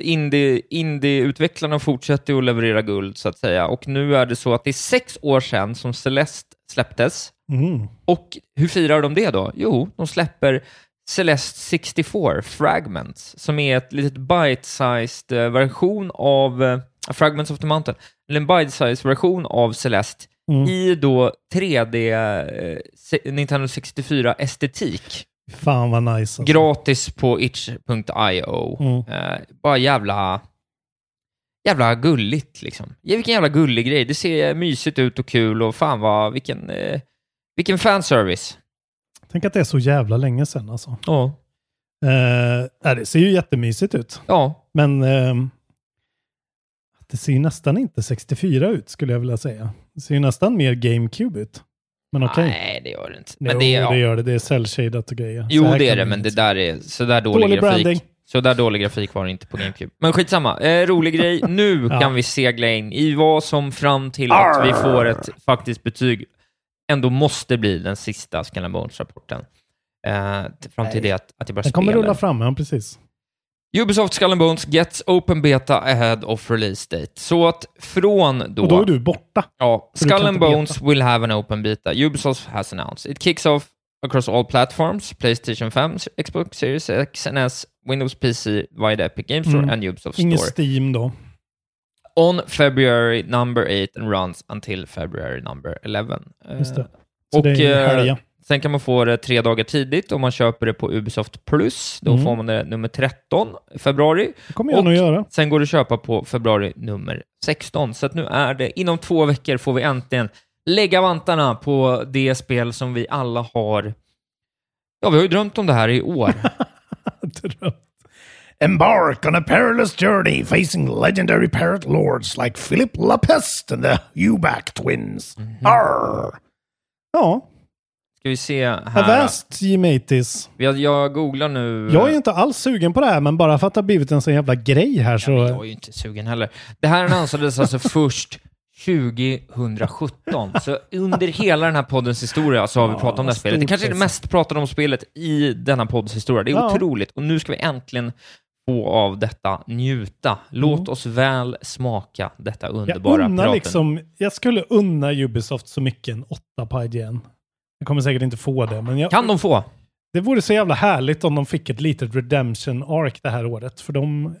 Speaker 2: indie, indie-utvecklarna fortsätter att leverera guld, så att säga. Och nu är det så att det är sex år sedan som Celeste släpptes.
Speaker 3: Mm.
Speaker 2: Och hur firar de det då? Jo, de släpper Celeste 64 Fragments, som är ett litet bite-sized eh, version av eh, Fragments of the Mountain, eller en bite-sized version av Celeste
Speaker 3: Mm.
Speaker 2: i då 3D eh, se- Nintendo 64-estetik.
Speaker 3: Fan vad nice. Alltså.
Speaker 2: Gratis på itch.io.
Speaker 3: Mm.
Speaker 2: Eh, bara jävla... Jävla gulligt liksom. Ja, vilken jävla gullig grej. Det ser mysigt ut och kul och fan vad, vilken, eh, vilken fanservice.
Speaker 3: Tänk att det är så jävla länge sedan alltså.
Speaker 2: Ja.
Speaker 3: Eh, nej, det ser ju jättemysigt ut.
Speaker 2: Ja.
Speaker 3: Men ehm, det ser ju nästan inte 64 ut skulle jag vilja säga. Det ser ju nästan mer GameCube ut. Men okej.
Speaker 2: Nej, det gör det inte.
Speaker 3: Men
Speaker 2: Men
Speaker 3: det,
Speaker 2: ja.
Speaker 3: det gör det. Det är cell-shadat och grejer.
Speaker 2: Jo, det är det, men det där är så där dålig,
Speaker 3: Dålig
Speaker 2: grafik.
Speaker 3: branding.
Speaker 2: Så där dålig grafik var det inte på GameCube. Men skitsamma. Eh, rolig grej. Nu
Speaker 3: Ja.
Speaker 2: kan vi segla in i vad som fram till att vi får ett faktiskt betyg ändå måste bli den sista Skull and Bones-rapporten. Eh, fram till
Speaker 3: Nej.
Speaker 2: det att, att jag börjar
Speaker 3: Den kommer
Speaker 2: spela.
Speaker 3: rulla fram, ja precis.
Speaker 2: Ubisoft Skull Bones gets open beta ahead of release date. Så att från då...
Speaker 3: Och då är du borta.
Speaker 2: Ja, Skull
Speaker 3: inte beta.
Speaker 2: Bones will have an open beta. Ubisoft has announced. It kicks off across all platforms, Playstation 5, Xbox Series X and S, Windows PC via Epic Games Store
Speaker 3: Mm.
Speaker 2: and Ubisoft
Speaker 3: Ingen
Speaker 2: Store.
Speaker 3: Steam då.
Speaker 2: On February number 8 and runs until February number 11. Eh,
Speaker 3: Just det. Så
Speaker 2: och
Speaker 3: det är
Speaker 2: eh,
Speaker 3: helga.
Speaker 2: Sen kan man få det tre dagar tidigt om man köper det på Ubisoft Plus. Då
Speaker 3: Mm.
Speaker 2: får man det nummer 13 i februari.
Speaker 3: Det kommer jag nog göra.
Speaker 2: Sen går det att köpa på februari nummer 16. Så nu är det, inom två veckor får vi äntligen lägga vantarna på det spel som vi alla har... Ja, vi har ju drömt om det här i år.
Speaker 3: Embark on a perilous journey facing legendary parrot lords like Philip Lapest and the Huback twins. Arr! Ja,
Speaker 2: Ska vi se här.
Speaker 3: Avast G-Matis.
Speaker 2: Jag, jag googlar nu.
Speaker 3: Jag är inte alls sugen på det här, men bara för att det har blivit en sån jävla grej här så...
Speaker 2: Jag är ju inte sugen heller. Det här annonsades alltså först 2017. Så under hela den här poddens historia så har vi pratat om det här spelet. Det kanske är det mest pratade om spelet i denna podds historia. Det är
Speaker 3: Ja.
Speaker 2: otroligt. Och nu ska vi äntligen få av detta njuta. Låt oss väl smaka detta
Speaker 3: Mm. Jag
Speaker 2: underbara piraten.
Speaker 3: liksom... Jag skulle unna Ubisoft så mycket en 8 på IGN. Jag kommer säkert inte få det, men jag...
Speaker 2: Kan de få?
Speaker 3: Det vore så jävla härligt om de fick ett litet redemption arc det här året, för de...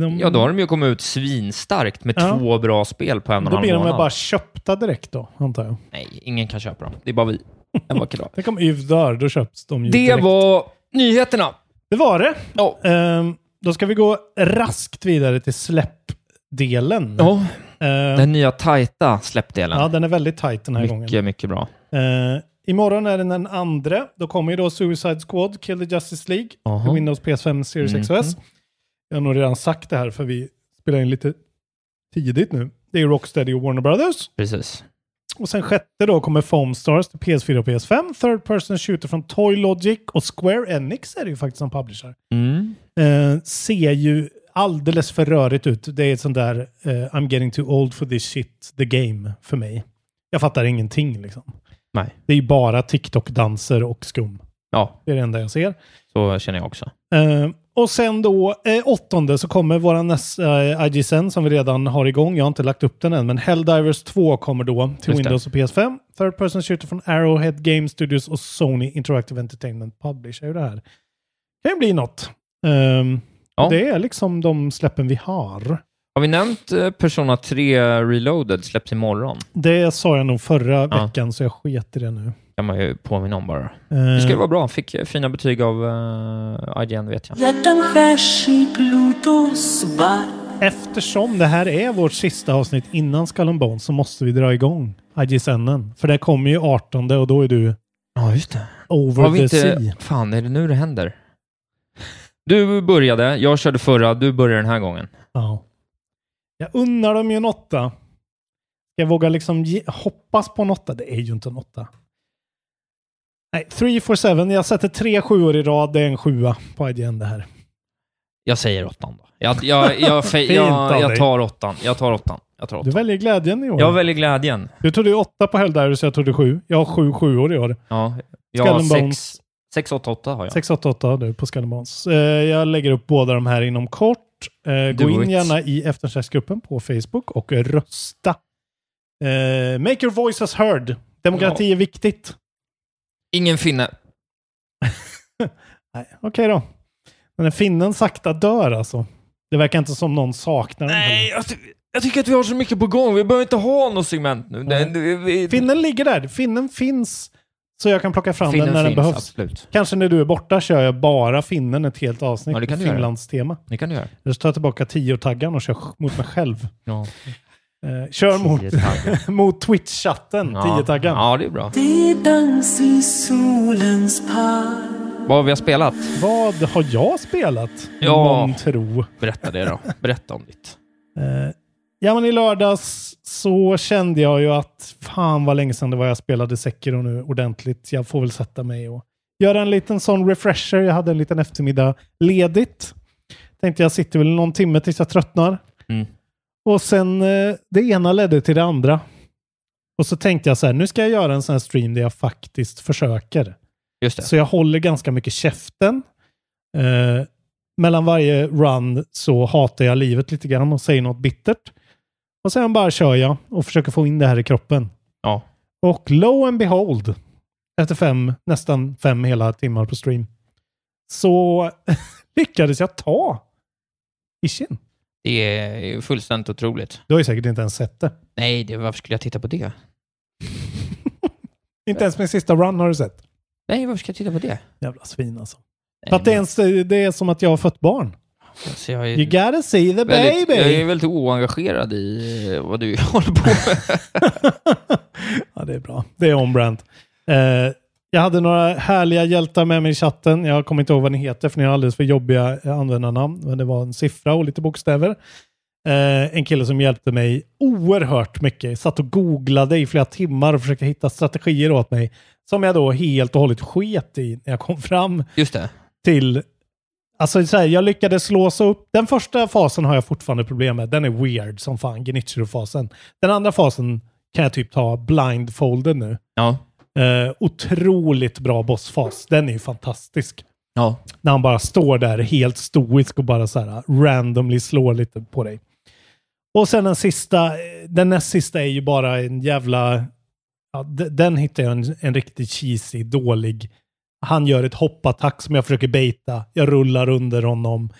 Speaker 3: de
Speaker 2: Ja, då har de ju kommit ut svinstarkt med
Speaker 3: Ja.
Speaker 2: två bra spel på en och en
Speaker 3: Då
Speaker 2: halv
Speaker 3: blir de
Speaker 2: månad.
Speaker 3: bara köpta direkt då, antar jag.
Speaker 2: Nej, ingen kan köpa dem. Det är bara vi. En vacker dag.
Speaker 3: Tänk om YV dör, då köps de ju
Speaker 2: Det
Speaker 3: direkt.
Speaker 2: var nyheterna.
Speaker 3: Det var det.
Speaker 2: Ja.
Speaker 3: Ehm, då ska vi gå raskt vidare till släppdelen.
Speaker 2: Ja,
Speaker 3: Ehm,
Speaker 2: den nya tajta släppdelen.
Speaker 3: ja, den är väldigt tight den här gången.
Speaker 2: mycket, mycket bra.
Speaker 3: Uh, imorgon är den den andra. Då kommer ju då Suicide Squad, Kill the Justice League,
Speaker 2: Aha.
Speaker 3: till Windows PS5 Series
Speaker 2: Mhm.
Speaker 3: XOS. Jag har nog redan sagt det här för vi spelar in lite tidigt nu. Det är Rocksteady och Warner Brothers.
Speaker 2: Precis.
Speaker 3: Och sen sjätte då kommer Foam Stars till PS4 och PS5. Third person shooter från Toy Logic och Square Enix är det ju faktiskt som publisher.
Speaker 2: Mm.
Speaker 3: Eh, ser ju alldeles för rörigt ut. Det är ett sånt där eh, I'm getting too old for this shit, the game för mig. Jag fattar ingenting liksom.
Speaker 2: Nej.
Speaker 3: Det är ju bara TikTok-danser och skum.
Speaker 2: Ja,
Speaker 3: Det är det enda jag ser.
Speaker 2: så känner jag också.
Speaker 3: Eh, och sen då eh, åttonde så kommer våra nästa eh, IGSN som vi redan har igång. Jag har inte lagt upp den än, men Helldivers 2 kommer då till
Speaker 2: Just det.
Speaker 3: Windows och PS5. Third person shooter från Arrowhead Game Studios och Sony Interactive Entertainment publisher det här. kan ju bli något. Ehm,
Speaker 2: Ja.
Speaker 3: Det är liksom de släppen vi har.
Speaker 2: Har vi nämnt eh, Persona 3 Reloaded släpps imorgon?
Speaker 3: Det sa jag nog förra
Speaker 2: Ja.
Speaker 3: veckan, så jag sket i det nu.
Speaker 2: kan man ju påminna om bara.
Speaker 3: Eh,
Speaker 2: Det ju vara bra. Fick eh, fina betyg av uh, IGN vet jag.
Speaker 3: Eftersom det här är vårt sista avsnitt innan Skull and Bones så måste vi dra igång IGSN. För det kommer ju 18 och då är du
Speaker 2: Ja, just det.
Speaker 3: over
Speaker 2: Har vi
Speaker 3: the
Speaker 2: inte...
Speaker 3: sea.
Speaker 2: Fan, är det nu det händer? Du började, jag körde förra, du börjar den här gången.
Speaker 3: Ja. Jag unnar dem ju en åtta. Jag vågar liksom ge, hoppas på en åtta. Det är ju inte en åtta. Nej, 3 for 7. Jag sätter tre sjuor i rad. Det är en sjua på IGN det här.
Speaker 2: Jag säger åttan då. Jag, jag, jag, jag, jag tar åttan. Jag tar åttan. Jag tar
Speaker 3: Du
Speaker 2: åttan.
Speaker 3: väljer glädjen i år.
Speaker 2: Jag väljer glädjen.
Speaker 3: Du tog ju åtta på Helldivers, jag tog sju. Jag har sju sjuor i år.
Speaker 2: Ja, jag har sex,
Speaker 3: Bones.
Speaker 2: sex, åtta, åtta har jag.
Speaker 3: 688 har du på Bones. Eh, jag lägger upp båda de här inom kort. Eh, gå in
Speaker 2: it.
Speaker 3: gärna i eftersnacksgruppen på Facebook och rösta. Eh, make your voices heard. Demokrati är viktigt.
Speaker 2: Ingen finne.
Speaker 3: Nej, Okej då. Men finnen sakta dör alltså. Det verkar inte som någon saknar den.
Speaker 2: Nej, jag, ty- jag tycker att vi har så mycket på gång. Vi behöver inte ha något segment nu. Det, det, vi,
Speaker 3: Finnen ligger där. Finnen finns. Så jag kan plocka fram
Speaker 2: Finnen
Speaker 3: den när
Speaker 2: finns,
Speaker 3: den behövs.
Speaker 2: absolut.
Speaker 3: Kanske när du är borta kör jag bara finnen ett helt avsnitt.
Speaker 2: Ja, det kan du göra.
Speaker 3: Finlands tema.
Speaker 2: Det kan du göra.
Speaker 3: Eller så tar jag tillbaka tio-taggan och kör mot mig själv.
Speaker 2: Ja.
Speaker 3: Eh, kör mot, mot Twitch-chatten,
Speaker 2: Ja.
Speaker 3: tio-taggan.
Speaker 2: Ja, det är bra.
Speaker 1: Det är dans i solens park
Speaker 2: Vad har vi har spelat?
Speaker 3: Vad har jag spelat?
Speaker 2: Ja.
Speaker 3: Någon tro.
Speaker 2: Berätta det då. Berätta om ditt.
Speaker 3: Eh, ja, men i lördags så kände jag ju att fan vad länge sedan det var jag spelade Sekiro nu ordentligt. Jag får väl sätta mig och göra en liten sån refresher. Jag hade en liten eftermiddag ledigt. Tänkte jag sitter väl någon timme tills jag tröttnar.
Speaker 2: Mm.
Speaker 3: Och sen eh, det ena ledde till det andra. Och så tänkte jag så här, nu ska jag göra en sån här stream där jag faktiskt försöker.
Speaker 2: Just det.
Speaker 3: Så jag håller ganska mycket käften. Eh, mellan varje run så hatar jag livet lite grann och säger något bittert. Och sen bara kör jag och försöker få in det här i kroppen.
Speaker 2: Ja.
Speaker 3: Och lo and behold, efter fem, nästan fem hela timmar på stream, så lyckades jag ta Ishin.
Speaker 2: Det är fullständigt otroligt.
Speaker 3: Du har ju säkert inte ens sett det.
Speaker 2: Nej, det, varför skulle jag titta på det?
Speaker 3: Inte ens min sista run har du sett.
Speaker 2: Nej, varför ska jag titta på det?
Speaker 3: Jävla svin alltså. För att det är, ens, det är som att jag har fött barn.
Speaker 2: Alltså, jag, är
Speaker 3: You gotta see the
Speaker 2: väldigt,
Speaker 3: baby!
Speaker 2: jag är väldigt oengagerad i vad du håller på med.
Speaker 3: Ja, det är bra. Det är on-brand. Eh, jag hade några härliga hjältar med mig i chatten. Jag kommer inte ihåg vad ni heter för ni har alldeles för jobbiga eh, användarnamn. Men det var en siffra och lite bokstäver. Eh, en kille som hjälpte mig oerhört mycket. Satt och googlade i flera timmar och försökte hitta strategier åt mig. Som jag då helt och hållet sket i när jag kom fram
Speaker 2: Just det.
Speaker 3: till... Alltså så här, jag lyckades låsa upp... Den första fasen har jag fortfarande problem med. Den är weird som fan, Genichiro-fasen. Den andra fasen kan jag typ ta blindfolded nu.
Speaker 2: Ja.
Speaker 3: Eh, otroligt bra bossfas. Den är ju fantastisk.
Speaker 2: Ja.
Speaker 3: När han bara står där helt stoisk och bara så här randomly slår lite på dig. Och sen den sista, den näst sista är ju bara en jävla... Ja, den hittar jag en, en riktigt cheesy, dålig. Han gör ett hoppattack som jag försöker baita. Jag rullar under honom.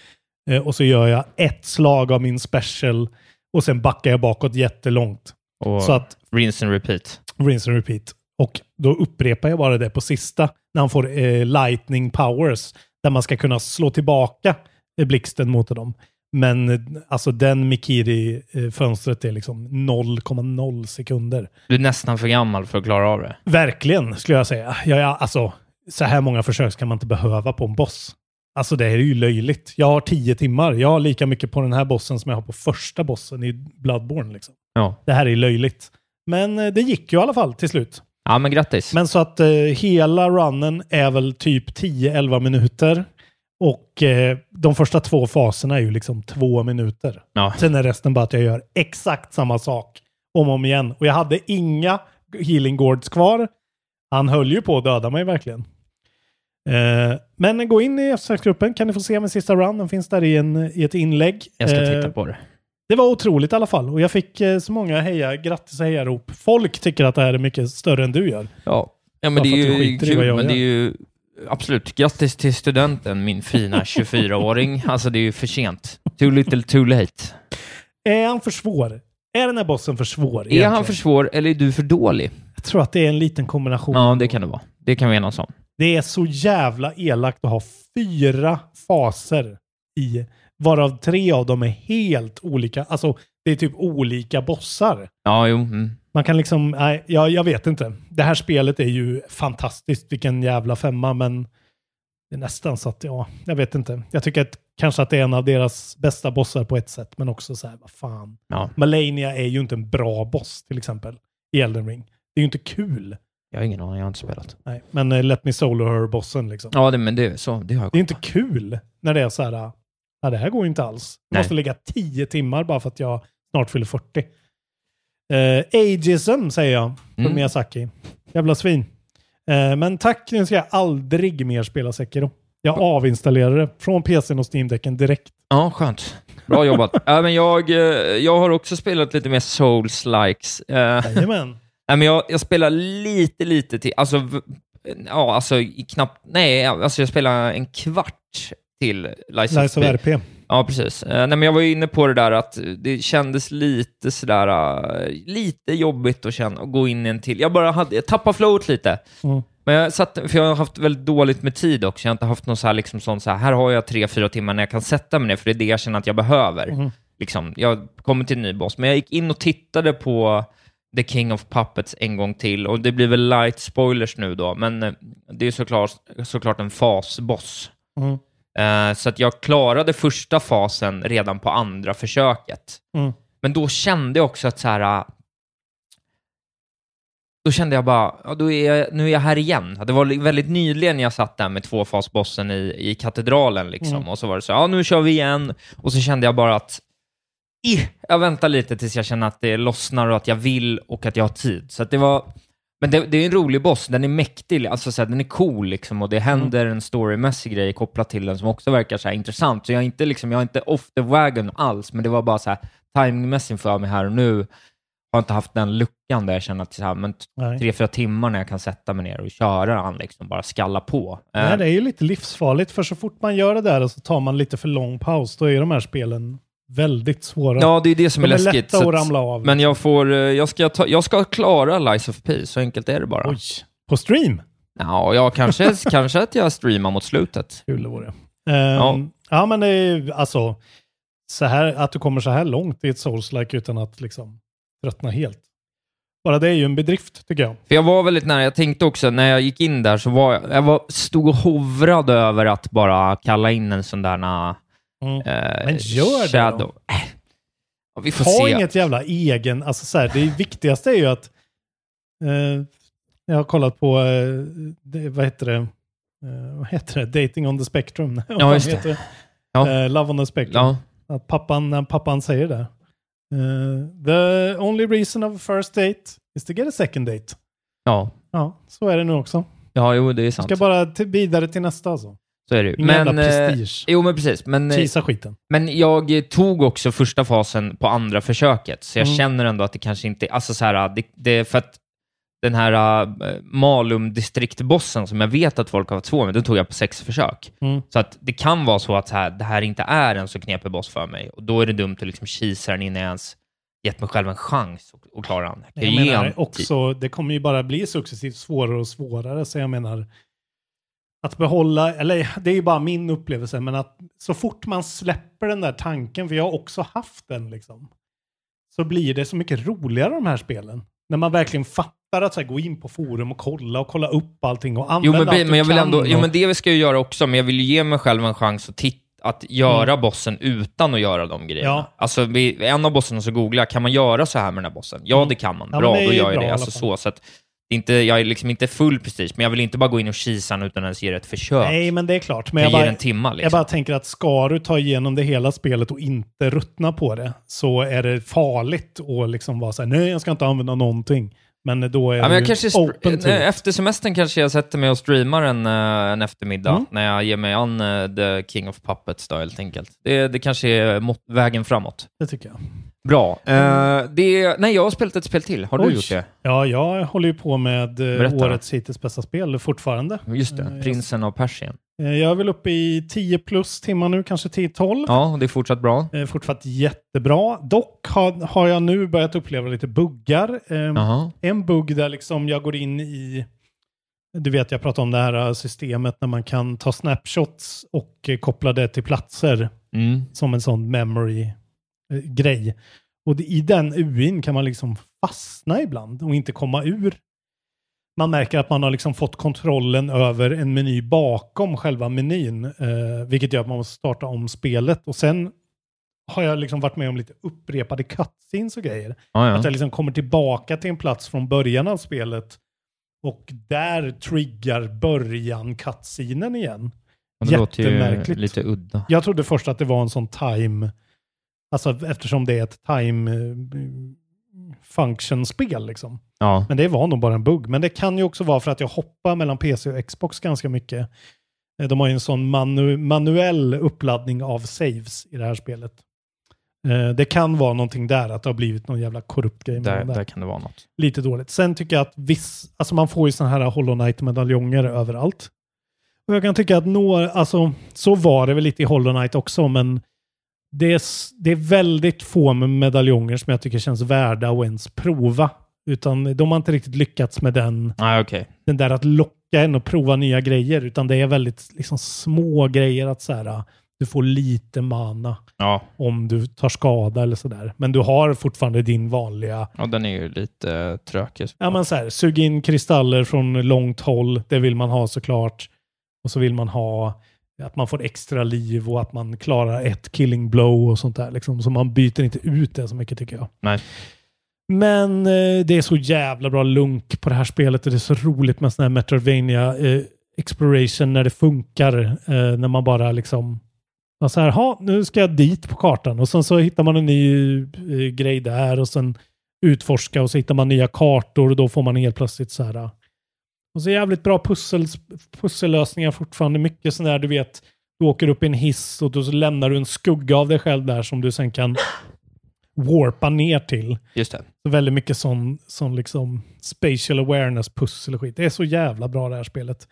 Speaker 3: Eh, och så gör jag ett slag av min special. Och sen backar jag bakåt jättelångt.
Speaker 2: Och
Speaker 3: Så att
Speaker 2: rinse and repeat.
Speaker 3: rinse and repeat. Och då upprepar jag bara det på sista, när han får eh, lightning powers, där man ska kunna slå tillbaka eh, blixten mot dem. Men eh, alltså den Mikiri-fönstret är liksom 0,0 sekunder.
Speaker 2: Du är nästan för gammal för att klara av det.
Speaker 3: Verkligen, skulle jag säga. Jag, jag, alltså, så här många försök ska man inte behöva på en boss. Alltså det här är ju löjligt. Jag har tio timmar. Jag har lika mycket på den här bossen som jag har på första bossen i Bloodborne. Liksom.
Speaker 2: Ja.
Speaker 3: Det här är löjligt. Men eh, det gick ju i alla fall till slut.
Speaker 2: Ja, men grattis.
Speaker 3: Men så att eh, hela runnen är väl typ 10-11 minuter. Och eh, de första två faserna är ju liksom två minuter.
Speaker 2: Ja.
Speaker 3: Sen är resten bara att jag gör exakt samma sak om och om igen. Och jag hade inga healing gourds kvar. Han höll ju på att döda mig verkligen. Eh, men gå in i eftersöksgruppen kan ni få se min sista run. Den finns där i, en, i ett inlägg.
Speaker 2: Jag ska
Speaker 3: Eh,
Speaker 2: titta på det.
Speaker 3: det var otroligt i alla fall. Och jag fick eh, så många heja, grattis och hejarop. Folk tycker att det här är mycket större än du gör.
Speaker 2: Ja, ja men
Speaker 3: Bara
Speaker 2: det är ju kul, men det är ju absolut. Grattis till studenten, min fina 24-åring. Alltså det är ju för sent. Too little too late.
Speaker 3: Är han för svår? Är den här bossen för svår?
Speaker 2: Är han
Speaker 3: egentligen?
Speaker 2: för svår eller är du för dålig?
Speaker 3: Jag tror att det är en liten kombination.
Speaker 2: Ja, det kan det vara. Det kan vi enas om.
Speaker 3: Det är så jävla elakt att ha fyra faser i, varav tre av dem är helt olika. Alltså, det är typ olika bossar.
Speaker 2: Ja, jo. Mm.
Speaker 3: Man kan liksom, nej, jag, jag vet inte. Det här spelet är ju fantastiskt, vilken jävla femma, men det är nästan så att, ja, jag vet inte. Jag tycker att kanske att det är en av deras bästa bossar på ett sätt, men också så här, vad fan.
Speaker 2: Ja.
Speaker 3: Malenia är ju inte en bra boss till exempel i Elden Ring. Det är ju inte kul.
Speaker 2: Jag har ingen aning, jag har inte spelat.
Speaker 3: Nej, men uh, Let Me Solo Her-bossen liksom.
Speaker 2: Ja, det, men det är så. Det har jag
Speaker 3: Det är inte kul när det är så här, ja det här går ju inte alls. Jag
Speaker 2: Nej.
Speaker 3: måste lägga tio timmar bara för att jag snart fyller 40. Uh, ageism säger jag från
Speaker 2: Mm.
Speaker 3: Miyazaki. Jävla svin. Eh, men tack, nu ska jag aldrig mer spela Sekiro. Jag avinstallerar det från PCn och Steam-däcken direkt.
Speaker 2: Ja, skönt. Bra jobbat. ja, men jag, eh, jag har också spelat lite mer Souls-likes. Eh,
Speaker 3: Jajamän.
Speaker 2: Nej, men jag, jag spelar lite, lite till. Alltså, ja, alltså i knappt... Nej, alltså jag spelar en kvart till Lies,
Speaker 3: Lies of. RP.
Speaker 2: Ja, precis. Eh, nej, men jag var ju inne på det där att det kändes lite sådär, eh, lite jobbigt att, känna, att gå in i en till. Jag bara hade, jag tappade flowet lite.
Speaker 3: Mm.
Speaker 2: Men jag satt, för jag har haft väldigt dåligt med tid också. Jag har inte haft någon så här, liksom sån så här, här har jag tre, fyra timmar när jag kan sätta mig ner, för det är det jag känner att jag behöver.
Speaker 3: Mhm.
Speaker 2: Liksom, jag kommer till en ny boss, men jag gick in och tittade på The King of Puppets en gång till, och det blir väl light spoilers nu då, men eh, det är såklart, såklart en fasboss.
Speaker 3: Mm.
Speaker 2: Eh, så att jag klarade första fasen redan på andra försöket.
Speaker 3: Mm.
Speaker 2: Men då kände jag också att så här... äh, Då kände jag bara, ja, då är jag, nu är jag här igen. Det var väldigt nyligen jag satt där med tvåfasbossen i, i katedralen liksom.
Speaker 3: Mm.
Speaker 2: Och så var det så, ja nu kör vi igen. Och så kände jag bara att, "Ih, jag väntar lite tills jag känner att det lossnar och att jag vill och att jag har tid. Så det var, men det, det är en rolig boss, den är mäktig, alltså så här, den är cool liksom och det händer en storymässig grej kopplat till den som också verkar så här intressant. Så jag är inte liksom, jag är inte off the wagon alls, men det var bara så här timingmässigt för mig här och nu. Har inte haft den luckan där jag känner att så här, men
Speaker 3: Nej.
Speaker 2: tre, fyra timmar när jag kan sätta mig ner och köra han liksom, bara skalla på.
Speaker 3: Det här
Speaker 2: Eh,
Speaker 3: är ju lite livsfarligt, för så fort man gör det där och så tar man lite för lång paus, då är de här spelen väldigt svåra.
Speaker 2: Ja, det är det som är
Speaker 3: de är
Speaker 2: läskigt.
Speaker 3: lätta att
Speaker 2: att-
Speaker 3: ramla av.
Speaker 2: Men jag får, eh, jag ska, ta, jag ska klara Lies of P, så enkelt är det bara.
Speaker 3: Oj, på stream?
Speaker 2: Ja, ja kanske, kanske att jag streamar mot slutet.
Speaker 3: Kul det vore. Ehm, ja. men det är alltså, så här, att du kommer så här långt i ett Souls-like utan att liksom tröttna helt. Bara det är ju en bedrift tycker jag.
Speaker 2: För jag var väldigt nära, jag tänkte också när jag gick in där så var jag, jag var, stod och hovrade över att bara kalla in en sån där
Speaker 3: Mm.
Speaker 2: eh,
Speaker 3: Men gör det
Speaker 2: shadow.
Speaker 3: då.
Speaker 2: Äh, ja, vi får
Speaker 3: Ha
Speaker 2: se.
Speaker 3: inget jävla egen, alltså så här, det viktigaste är ju att eh, jag har kollat på, eh, det, vad heter det, eh, vad heter det, Dating on the Spectrum.
Speaker 2: Ja, just det.
Speaker 3: heter
Speaker 2: Ja.
Speaker 3: Eh, Love on the Spectrum.
Speaker 2: Ja.
Speaker 3: Att pappan, när pappan säger det. The only reason of a first date is to get a second date.
Speaker 2: Ja.
Speaker 3: Ja, så är det nu också.
Speaker 2: ja, jo, det är
Speaker 3: Jag
Speaker 2: sant.
Speaker 3: ska bara till, vidare till nästa alltså.
Speaker 2: Så är det ju.
Speaker 3: Ingen jävla
Speaker 2: Men, eh,
Speaker 3: prestige.
Speaker 2: jo, men precis. Men, eh,
Speaker 3: Kisa skiten.
Speaker 2: men jag eh, tog också första fasen på andra försöket, så jag
Speaker 3: Mm.
Speaker 2: känner ändå att det kanske inte... Alltså så här, det, det är för att den här uh, Malum distriktbossen som jag vet att folk har varit svåra med, den tog jag på sex försök.
Speaker 3: Mm.
Speaker 2: Så att det kan vara så att så här, det här inte är en så knepig boss för mig och då är det dumt att liksom kisa den innan jag ens gett mig själv en chans att- klara den. Jag
Speaker 3: Jag menar
Speaker 2: en tid.
Speaker 3: också, det kommer ju bara bli successivt svårare och svårare, så jag menar att behålla, eller det är ju bara min upplevelse, men att så fort man släpper den där tanken, för jag har också haft den liksom, så blir det så mycket roligare de här spelen. När man verkligen fattar att så här, gå in på forum och kolla och kolla upp allting och
Speaker 2: Jo,
Speaker 3: använda
Speaker 2: men,
Speaker 3: allt
Speaker 2: men jag vill
Speaker 3: kan
Speaker 2: ändå, jo,
Speaker 3: och-
Speaker 2: men det ska jag göra också, men jag vill ju ge mig själv en chans att, titta, att göra
Speaker 3: Mm.
Speaker 2: bossen utan att göra de grejerna.
Speaker 3: Ja.
Speaker 2: Alltså, vid en av bossen så googlar kan man göra så här med den här bossen? Ja,
Speaker 3: Mm.
Speaker 2: det kan man.
Speaker 3: Ja,
Speaker 2: bra, då gör jag det. Alltså, så, så att inte, jag är liksom inte full prestige, men jag vill inte bara gå in och kisa utan ens ge det ett försök.
Speaker 3: Nej, men det är klart. Men
Speaker 2: jag
Speaker 3: jag, bara,
Speaker 2: en timma
Speaker 3: jag
Speaker 2: liksom.
Speaker 3: bara tänker att ska du ta igenom det hela spelet och inte ruttna på det, så är det farligt att liksom vara så här, nej, jag ska inte använda någonting. Men då är
Speaker 2: Ja, men jag kanske
Speaker 3: open to
Speaker 2: efter semestern kanske jag sätter mig och streamar en, eh, en eftermiddag
Speaker 3: Mm.
Speaker 2: när jag ger mig an eh, The King of Puppets då, helt enkelt. Det, det kanske är vägen framåt.
Speaker 3: Det tycker jag.
Speaker 2: Bra. Eh, det, nej, jag har spelat ett spel till. Har
Speaker 3: Oj.
Speaker 2: du gjort det?
Speaker 3: Ja, jag håller ju på med eh,
Speaker 2: Berätta
Speaker 3: årets hittills bästa spel fortfarande.
Speaker 2: Just det,
Speaker 3: Eh,
Speaker 2: Prinsen av Persien.
Speaker 3: Jag, jag är väl uppe i 10 plus timmar nu, kanske 10-12.
Speaker 2: Ja, det är fortsatt bra.
Speaker 3: Eh, fortsatt jättebra. Dock har, har jag nu börjat uppleva lite buggar. Eh, en bugg där liksom jag går in i, du vet jag pratar om det här systemet när man kan ta snapshots och koppla det till platser
Speaker 2: Mm.
Speaker 3: som en sån memory-grej. Och det, i den UIn kan man liksom fastna ibland och inte komma ur. Man märker att man har liksom fått kontrollen över en meny bakom själva menyn, eh, vilket gör att man måste starta om spelet. Och sen har jag liksom varit med om lite upprepade cutscenes och grejer.
Speaker 2: Ja, ja.
Speaker 3: Att jag liksom kommer tillbaka till en plats från början av spelet och där triggar början cutscenen igen.
Speaker 2: Det låter ju lite udda.
Speaker 3: Jag trodde först att det var en sån time, alltså eftersom det är ett time eh, function-spel liksom.
Speaker 2: Ja.
Speaker 3: Men det var nog bara en bugg. Men det kan ju också vara för att jag hoppar mellan PC och Xbox ganska mycket. Eh, De har ju en sån manu manuell uppladdning av saves i det här spelet. Eh, Det kan vara någonting där, att det har blivit någon jävla korrupt grej.
Speaker 2: Där,
Speaker 3: den
Speaker 2: där kan det vara något.
Speaker 3: lite dåligt. Sen tycker jag att viss, alltså man får ju sådana här Hollow Knight-medaljonger överallt. Och jag kan tycka att några, alltså så var det väl lite i Hollow Knight också, men det är, det är väldigt få med medaljonger som jag tycker känns värda att ens prova. Utan de har inte riktigt lyckats med den,
Speaker 2: Nej, okej.
Speaker 3: den där att locka en och prova nya grejer, utan det är väldigt liksom, små grejer att så här, du får lite mana
Speaker 2: Ja.
Speaker 3: om du tar skada eller sådär. Men du har fortfarande din vanliga
Speaker 2: ja, den är ju lite uh, trökig.
Speaker 3: Ja, men så här, sug in kristaller från långt håll. Det vill man ha såklart. Och så vill man ha att man får extra liv och att man klarar ett killing blow och sånt där. Liksom. Så man byter inte ut det så mycket tycker jag.
Speaker 2: Nej.
Speaker 3: Men eh, det är så jävla bra lunk på det här spelet och det är så roligt med sån här Metroidvania eh, exploration när det funkar. Eh, när man bara liksom ja, så här, ha, nu ska jag dit på kartan och sen så hittar man en ny eh, grej där och sen utforska och så hittar man nya kartor och då får man helt plötsligt så här. Och så jävligt bra pussel, pussellösningar fortfarande. Mycket sån där, du vet, du åker upp i en hiss och då så lämnar du en skugga av dig själv där som du sen kan warpa ner till.
Speaker 2: Just det.
Speaker 3: Så väldigt mycket sån, sån liksom spatial awareness pussel och skit. Det är så jävla bra det här spelet.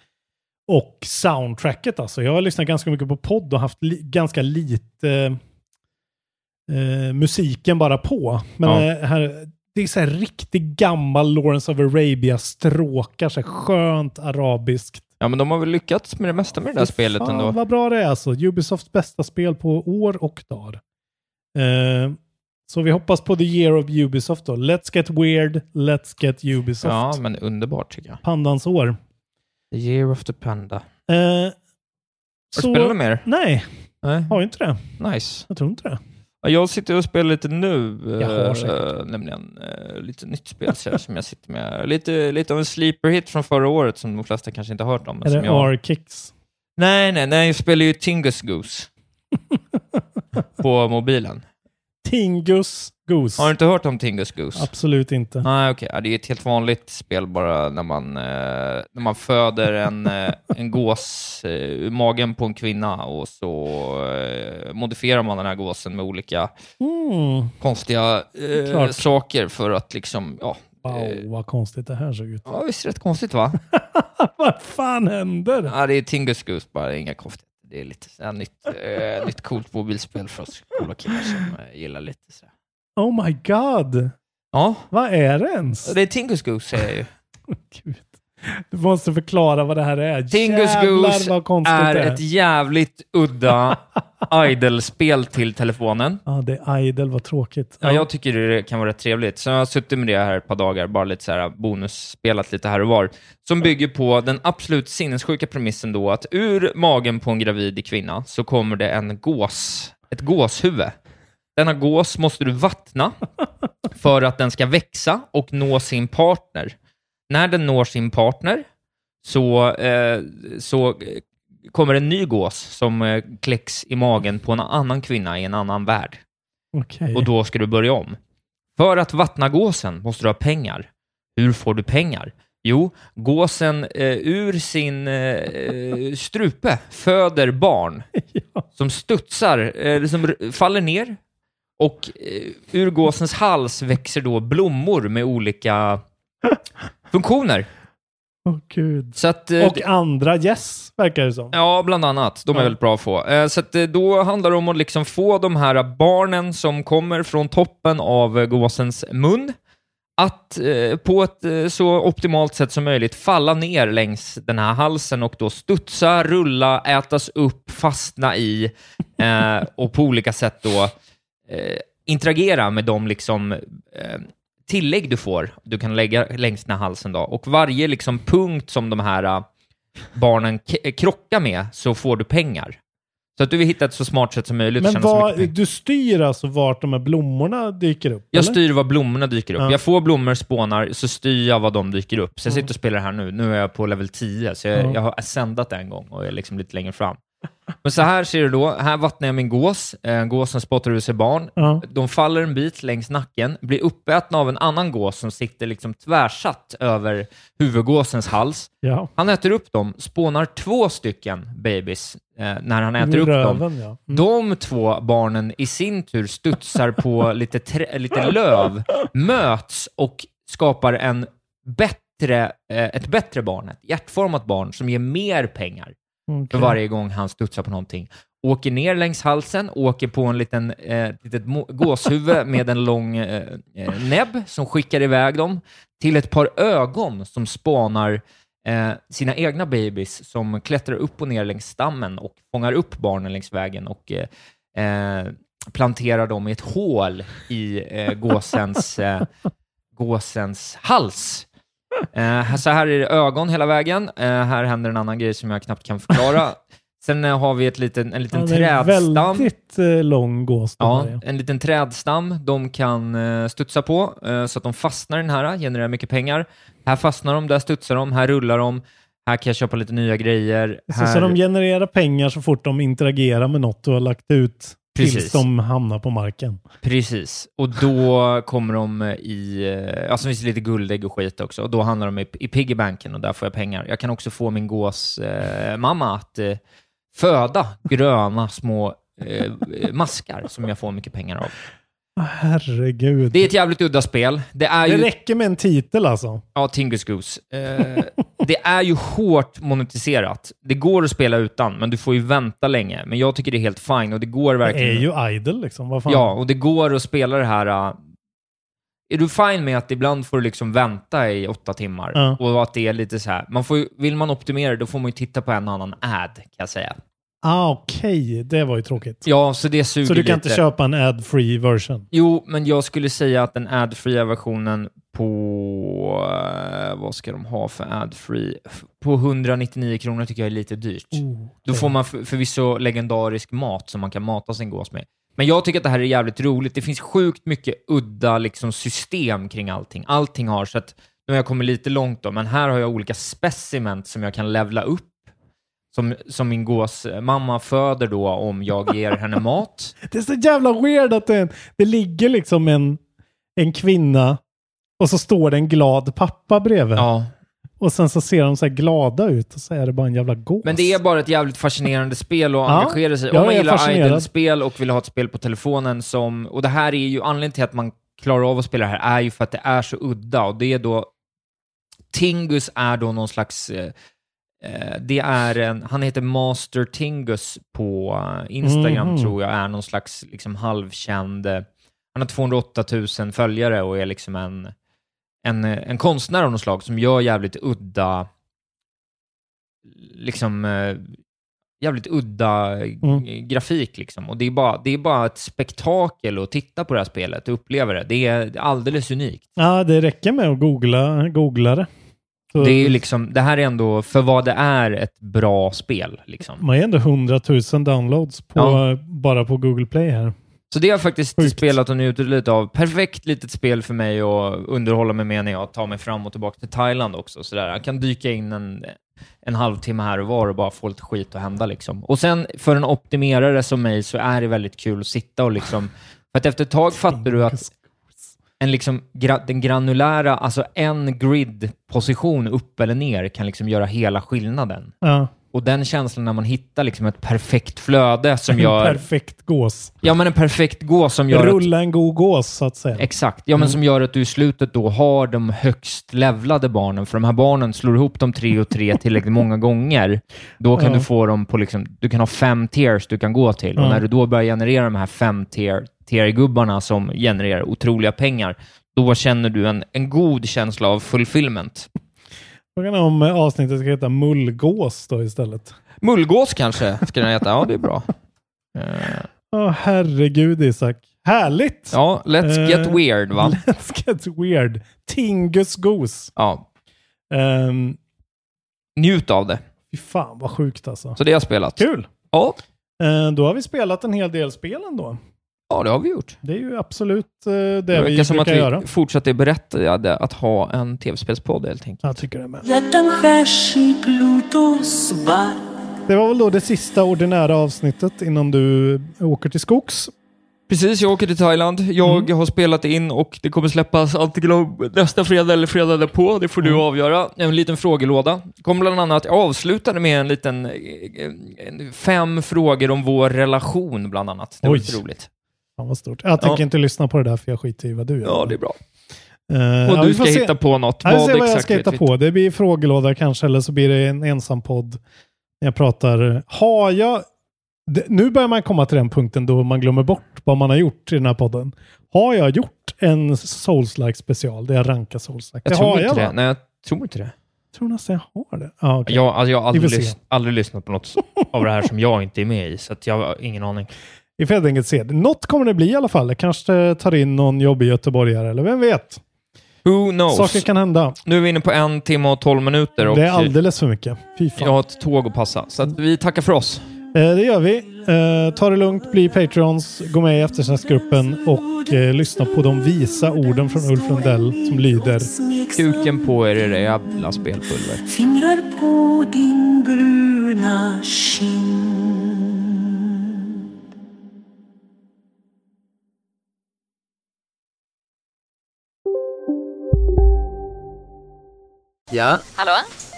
Speaker 3: Och soundtracket alltså. Jag har lyssnat ganska mycket på podd och haft li ganska lite eh, musiken bara på. Men
Speaker 2: Ja.
Speaker 3: eh, här, det är så här riktigt gammal Lawrence of Arabia-stråkar. Så här skönt arabiskt.
Speaker 2: Ja, men de har väl lyckats med det mesta med det där spelet
Speaker 3: Fan,
Speaker 2: ändå.
Speaker 3: vad bra det är alltså. Ubisofts bästa spel på år och dag. Eh, så vi hoppas på the year of Ubisoft då. Let's get weird, let's get Ubisoft.
Speaker 2: Ja, men underbart tycker jag.
Speaker 3: Pandans år.
Speaker 2: The year of the panda.
Speaker 3: Eh,
Speaker 2: Har du spelat något mer?
Speaker 3: Nej,
Speaker 2: Nej.
Speaker 3: har ju inte det.
Speaker 2: Nice.
Speaker 3: Jag tror inte det.
Speaker 2: Ja, jag sitter och spelar lite nu.
Speaker 3: Jag har säkert.
Speaker 2: nämligen eh, lite nytt spel som jag sitter med. Lite, lite av en sleeper hit från förra året som de flesta kanske inte har hört om.
Speaker 3: Är det
Speaker 2: jag...
Speaker 3: R-Kicks?
Speaker 2: Nej, nej, nej. Jag spelar ju Tingus Goose. på mobilen.
Speaker 3: Tingus Goose.
Speaker 2: Har du inte hört om Tingus Goose?
Speaker 3: Absolut inte.
Speaker 2: Nej, okej. Ja, det är ett helt vanligt spel bara när man, eh, när man föder en, eh, en gås eh, ur magen på en kvinna och så eh, modifierar man den här gåsen med olika
Speaker 3: Mm.
Speaker 2: konstiga eh, saker för att liksom, ja.
Speaker 3: Wow, vad konstigt det här såg ut.
Speaker 2: Ja, visst är det rätt konstigt va?
Speaker 3: vad fan händer?
Speaker 2: Ja, det är Tingus Goose bara, inga konstigheter. Det är lite så här nytt, eh, nytt coolt mobilspel för oss coola killar som eh, gillar lite så här.
Speaker 3: Oh my god.
Speaker 2: Ja.
Speaker 3: Vad är det ens?
Speaker 2: Det är Tingus Goose säger jag ju.
Speaker 3: Gud. Du måste förklara vad det här är.
Speaker 2: Tingus
Speaker 3: Jävlar
Speaker 2: Goose är
Speaker 3: är.
Speaker 2: ett jävligt udda idle-spel till telefonen.
Speaker 3: Ja, det är idle, vad tråkigt.
Speaker 2: Ja, jag tycker det kan vara rätt trevligt. Så jag har suttit med det här ett par dagar, bara lite så här bonusspelat lite här och var. Som bygger på den absolut sinnessjuka premissen då att ur magen på en gravid kvinna så kommer det en gås, ett gåshuvud. Denna gås måste du vattna för att den ska växa och nå sin partner. När den når sin partner så, eh, så kommer en ny gås som eh, kläcks i magen på en annan kvinna i en annan värld.
Speaker 3: Okej.
Speaker 2: Och då ska du börja om. För att vattna gåsen måste du ha pengar. Hur får du pengar? Jo, gåsen eh, ur sin eh, strupe föder barn som studsar, eh, som faller ner och eh, ur gåsens hals växer då blommor med olika funktioner.
Speaker 3: Åh gud.
Speaker 2: Så att, eh,
Speaker 3: Och andra yes, verkar det som.
Speaker 2: Ja, bland annat. De är
Speaker 3: Ja.
Speaker 2: väldigt bra att få. Eh, Så att eh, då handlar det om att liksom få de här barnen som kommer från toppen av eh, gåsens mun att eh, på ett eh, så optimalt sätt som möjligt falla ner längs den här halsen och då studsa, rulla, ätas upp, fastna i eh, och på olika sätt då eh, interagera med de liksom, eh, tillägg du får. Du kan lägga längs den här halsen då. Och varje liksom punkt som de här eh, barnen k- krockar med så får du pengar. Så att du vill hitta ett så smart sätt som möjligt.
Speaker 3: Men vad, du styr alltså vart de här blommorna dyker upp?
Speaker 2: Jag
Speaker 3: eller?
Speaker 2: styr var blommorna dyker upp.
Speaker 3: Ja.
Speaker 2: Jag får blommor, spånar, så styr jag var de dyker upp. Så jag
Speaker 3: Ja.
Speaker 2: sitter och spelar här nu. Nu är jag på level 10, så jag,
Speaker 3: Ja.
Speaker 2: jag har ascendat en gång och är liksom lite längre fram. Men så här ser du då. Här vattnar jag min gås. Eh, gåsen spottar ur sig barn.
Speaker 3: Ja.
Speaker 2: De faller en bit längs nacken, blir uppätna av en annan gås som sitter liksom tvärsatt över huvudgåsens hals.
Speaker 3: Ja.
Speaker 2: Han äter upp dem, spånar två stycken babys eh, när han äter upp dem.
Speaker 3: Ja. Mm.
Speaker 2: De två barnen i sin tur studsar på lite, trä, lite löv, möts och skapar en bättre, eh, ett bättre barn, ett hjärtformat barn som ger mer pengar för
Speaker 3: Okej.
Speaker 2: varje gång han studsar på någonting. Åker ner längs halsen, åker på en liten eh, litet gåshuvud med en lång eh, eh, näbb som skickar iväg dem till ett par ögon som spanar eh, sina egna babys som klättrar upp och ner längs stammen och fångar upp barnen längs vägen och eh, eh, planterar dem i ett hål i eh, gåsens, eh, gåsens hals. Eh, så här är det ögon hela vägen. Eh, här händer en annan grej som jag knappt kan förklara. Sen eh, har vi ett liten, en liten
Speaker 3: Ja,
Speaker 2: trädstam.
Speaker 3: väldigt eh, lång gås.
Speaker 2: Ja,
Speaker 3: här,
Speaker 2: en liten trädstam de kan eh, studsa på så att de fastnar i den här, genererar mycket pengar. Här fastnar de, där studsar de, här rullar de, här kan jag köpa lite nya grejer.
Speaker 3: Så,
Speaker 2: här...
Speaker 3: så de genererar pengar så fort de interagerar med något du har lagt ut tills
Speaker 2: Precis.
Speaker 3: de hamnar på marken.
Speaker 2: Precis, och då kommer de i, eh, alltså finns det lite guldägg och skit också, och då handlar de i, i piggybanken och där får jag pengar. Jag kan också få min gås eh, mamma att eh, föda gröna små eh, maskar som jag får mycket pengar av.
Speaker 3: Herregud.
Speaker 2: Det är ett jävligt udda spel. Det är
Speaker 3: Det
Speaker 2: ju...
Speaker 3: räcker med en titel alltså.
Speaker 2: Ja, Tingus Goose. Eh, det är ju hårt monetiserat. Det går att spela utan, men du får ju vänta länge. Men jag tycker det är helt fine och det går
Speaker 3: Det
Speaker 2: verkligen...
Speaker 3: är ju idle liksom. Vad fan?
Speaker 2: Ja, och det går att spela det här... äh, är du fine med att ibland får du liksom vänta i åtta timmar
Speaker 3: Ja.
Speaker 2: och att det är lite så här, man får, ju- vill man optimera då får man ju titta på en annan ad, kan jag säga.
Speaker 3: Ah, okej. Det var ju tråkigt.
Speaker 2: Ja, så det suger
Speaker 3: Så du kan
Speaker 2: lite.
Speaker 3: inte köpa en ad-free version?
Speaker 2: Jo, men jag skulle säga att den ad-fria versionen på, eh, vad ska de ha för ad-free? F- På 199 kronor tycker jag är lite dyrt.
Speaker 3: Oh,
Speaker 2: Då får man för- förvisso legendarisk mat som man kan mata sin gås med. Men jag tycker att det här är jävligt roligt. Det finns sjukt mycket udda liksom, system kring allting. Allting har, så att nu har jag kommit lite långt då, men här har jag olika speciment som jag kan levla upp. Som, som min gåsmamma föder då om jag ger henne mat.
Speaker 3: Det är så jävla weird att det, det ligger liksom en, en kvinna och så står det en glad pappa bredvid.
Speaker 2: Ja.
Speaker 3: Och sen så ser de så här glada ut och så är det bara en jävla gås.
Speaker 2: Men det är bara ett jävligt fascinerande spel att engagera sig i. Om man gillar idle-spel och vill ha ett spel på telefonen som... Och det här är ju anledningen till att man klarar av att spela det här är ju för att det är så udda och det är då... Tingus är då någon slags... eh, Det är en, han heter Master Tingus på eh, Instagram
Speaker 3: Mhm.
Speaker 2: tror jag, är någon slags liksom halvkänd... eh, Han har 208 000 följare och är liksom en, en, en konstnär av något slag som gör jävligt udda liksom jävligt udda
Speaker 3: Mm.
Speaker 2: grafik liksom. Och det är, bara, det är bara ett spektakel att titta på det här spelet och uppleva det. Det är alldeles unikt.
Speaker 3: Ja, det räcker med att googla, googla det. Så
Speaker 2: Det är liksom, det här är ändå, för vad det är, ett bra spel liksom.
Speaker 3: Man är ändå 100 000 downloads på,
Speaker 2: Ja.
Speaker 3: bara på Google Play här.
Speaker 2: Så det har jag faktiskt
Speaker 3: Sjukt.
Speaker 2: spelat och njutit lite av. Perfekt litet spel för mig att underhålla mig med när jag tar mig fram och tillbaka till Thailand också. Sådär. Jag kan dyka in en, en halvtimme här och var och bara få lite skit att hända. Liksom. Och sen för en optimerare som mig så är det väldigt kul att sitta och liksom... För att efter ett tag fattar du att en liksom, den granulära, alltså en grid-position upp eller ner kan liksom göra hela skillnaden.
Speaker 3: Ja.
Speaker 2: Och den känslan när man hittar liksom ett perfekt flöde som
Speaker 3: En
Speaker 2: gör...
Speaker 3: perfekt gås.
Speaker 2: Ja, men en perfekt gås som gör att...
Speaker 3: Rulla en god gås så att säga.
Speaker 2: Exakt. Ja, men
Speaker 3: Mm.
Speaker 2: som gör att du i slutet då har de högst levlade barnen, för de här barnen slår ihop de tre och tre tillräckligt många gånger. Då kan
Speaker 3: Ja.
Speaker 2: du få dem på liksom, du kan ha fem tiers du kan gå till. Och
Speaker 3: Ja.
Speaker 2: när du då börjar generera de här fem tier, tier-gubbarna som genererar otroliga pengar, då känner du en, en god känsla av fulfillment.
Speaker 3: Frågan är om eh, avsnittet ska heta Mullgås då istället.
Speaker 2: Mullgås kanske ska den heta. Ja, det är bra. Eh,
Speaker 3: Åh herregud Isak. Härligt!
Speaker 2: Ja, let's
Speaker 3: Eh,
Speaker 2: get weird va?
Speaker 3: Let's get weird. Tingus Goose.
Speaker 2: Ja.
Speaker 3: Um,
Speaker 2: Njut av det.
Speaker 3: fy fan vad sjukt alltså.
Speaker 2: Så det har jag spelat.
Speaker 3: Kul!
Speaker 2: Ja.
Speaker 3: Eh, då har vi spelat en hel del spel ändå.
Speaker 2: Ja, det har vi gjort.
Speaker 3: Det är ju absolut eh, det,
Speaker 2: Det
Speaker 3: vi
Speaker 2: verkar som att
Speaker 3: brukar
Speaker 2: vi
Speaker 3: göra.
Speaker 2: fortsätter berättade att ha en tv-spelspodd helt enkelt.
Speaker 3: Jag tycker det med. Det var väl då det sista ordinära avsnittet innan du åker till skogs.
Speaker 2: Precis, jag åker till Thailand. Jag
Speaker 3: Mm.
Speaker 2: har spelat in och det kommer släppas antingen nästa fredag eller fredag därpå. Det får du
Speaker 3: Mm.
Speaker 2: avgöra. En liten frågelåda. Kommer bland annat, jag avslutade med en liten eh, fem frågor om vår relation bland annat. Det var
Speaker 3: Oj.
Speaker 2: lite roligt.
Speaker 3: Fan vad stort. Jag tänker
Speaker 2: Ja.
Speaker 3: inte lyssna på det där för jag skiter i vad du gör.
Speaker 2: Ja, det är bra.
Speaker 3: Eh,
Speaker 2: Och
Speaker 3: ja,
Speaker 2: du ska
Speaker 3: se.
Speaker 2: hitta på något.
Speaker 3: Ja, vi
Speaker 2: Vad
Speaker 3: ser vad jag ska hitta på. Det blir frågelåda kanske, eller så blir det en ensam podd. Jag pratar. Har jag... Det, nu börjar man komma till den punkten då man glömmer bort vad man har gjort i den här podden. Har jag gjort en Souls-like special där jag rankar Souls-like?
Speaker 2: Jag
Speaker 3: det
Speaker 2: tror
Speaker 3: har
Speaker 2: inte
Speaker 3: jag
Speaker 2: det.
Speaker 3: va?
Speaker 2: Nej, jag tror inte det.
Speaker 3: Jag tror nästan jag har det. Ja, okej.
Speaker 2: Jag, alltså jag har aldrig,
Speaker 3: se.
Speaker 2: lys- aldrig lyssnat på något av det här som jag inte är med i, så jag har ingen aning.
Speaker 3: Vi får helt enkelt se. Något kommer det bli i alla fall. Det kanske tar in någon jobbig göteborgare, eller vem vet?
Speaker 2: Who knows?
Speaker 3: Saker kan hända.
Speaker 2: Nu är vi inne på en timme och tolv minuter och
Speaker 3: Det är alldeles för mycket. Fy fan.
Speaker 2: jag har ett tåg att passa. Så att vi tackar för oss.
Speaker 3: Eh, det gör vi. Eh, ta det lugnt, bli Patreons, gå med i eftersnacksgruppen och eh, lyssna på de visa orden från Ulf Lundell som lyder
Speaker 2: Kuken på er, era jävla spelpulver.
Speaker 1: Fingrar på din bruna kind
Speaker 7: Ja,
Speaker 8: Hallå?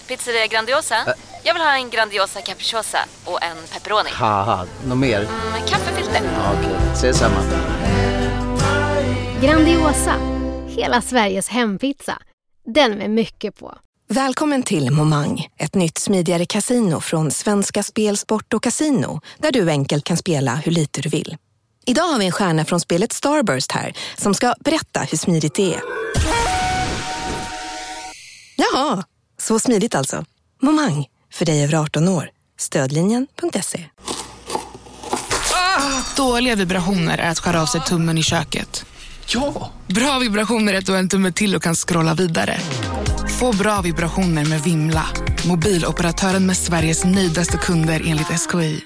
Speaker 8: Pizzeria Grandiosa? Jag vill ha en Grandiosa capriciosa och en pepperoni.
Speaker 7: något mer?
Speaker 8: Med kaffefilter.
Speaker 7: Ja, Okej, ses samma.
Speaker 9: Grandiosa, hela Sveriges hempizza. Den med mycket på.
Speaker 10: Välkommen till Momang, ett nytt smidigare casino från Svenska Spel, Sport och Casino där du enkelt kan spela hur lite du vill. Idag har vi en stjärna från spelet Starburst här som ska berätta hur smidigt det är. Jaha, så smidigt alltså. Momang, för dig över 18 år. Stödlinjen.se.
Speaker 11: Dåliga vibrationer är att skära av sig tummen i köket.
Speaker 12: Ja!
Speaker 11: Bra vibrationer är att du har en tumme till och kan scrolla vidare. Få bra vibrationer med Vimla. Mobiloperatören med Sveriges nöjdaste kunder enligt SKI.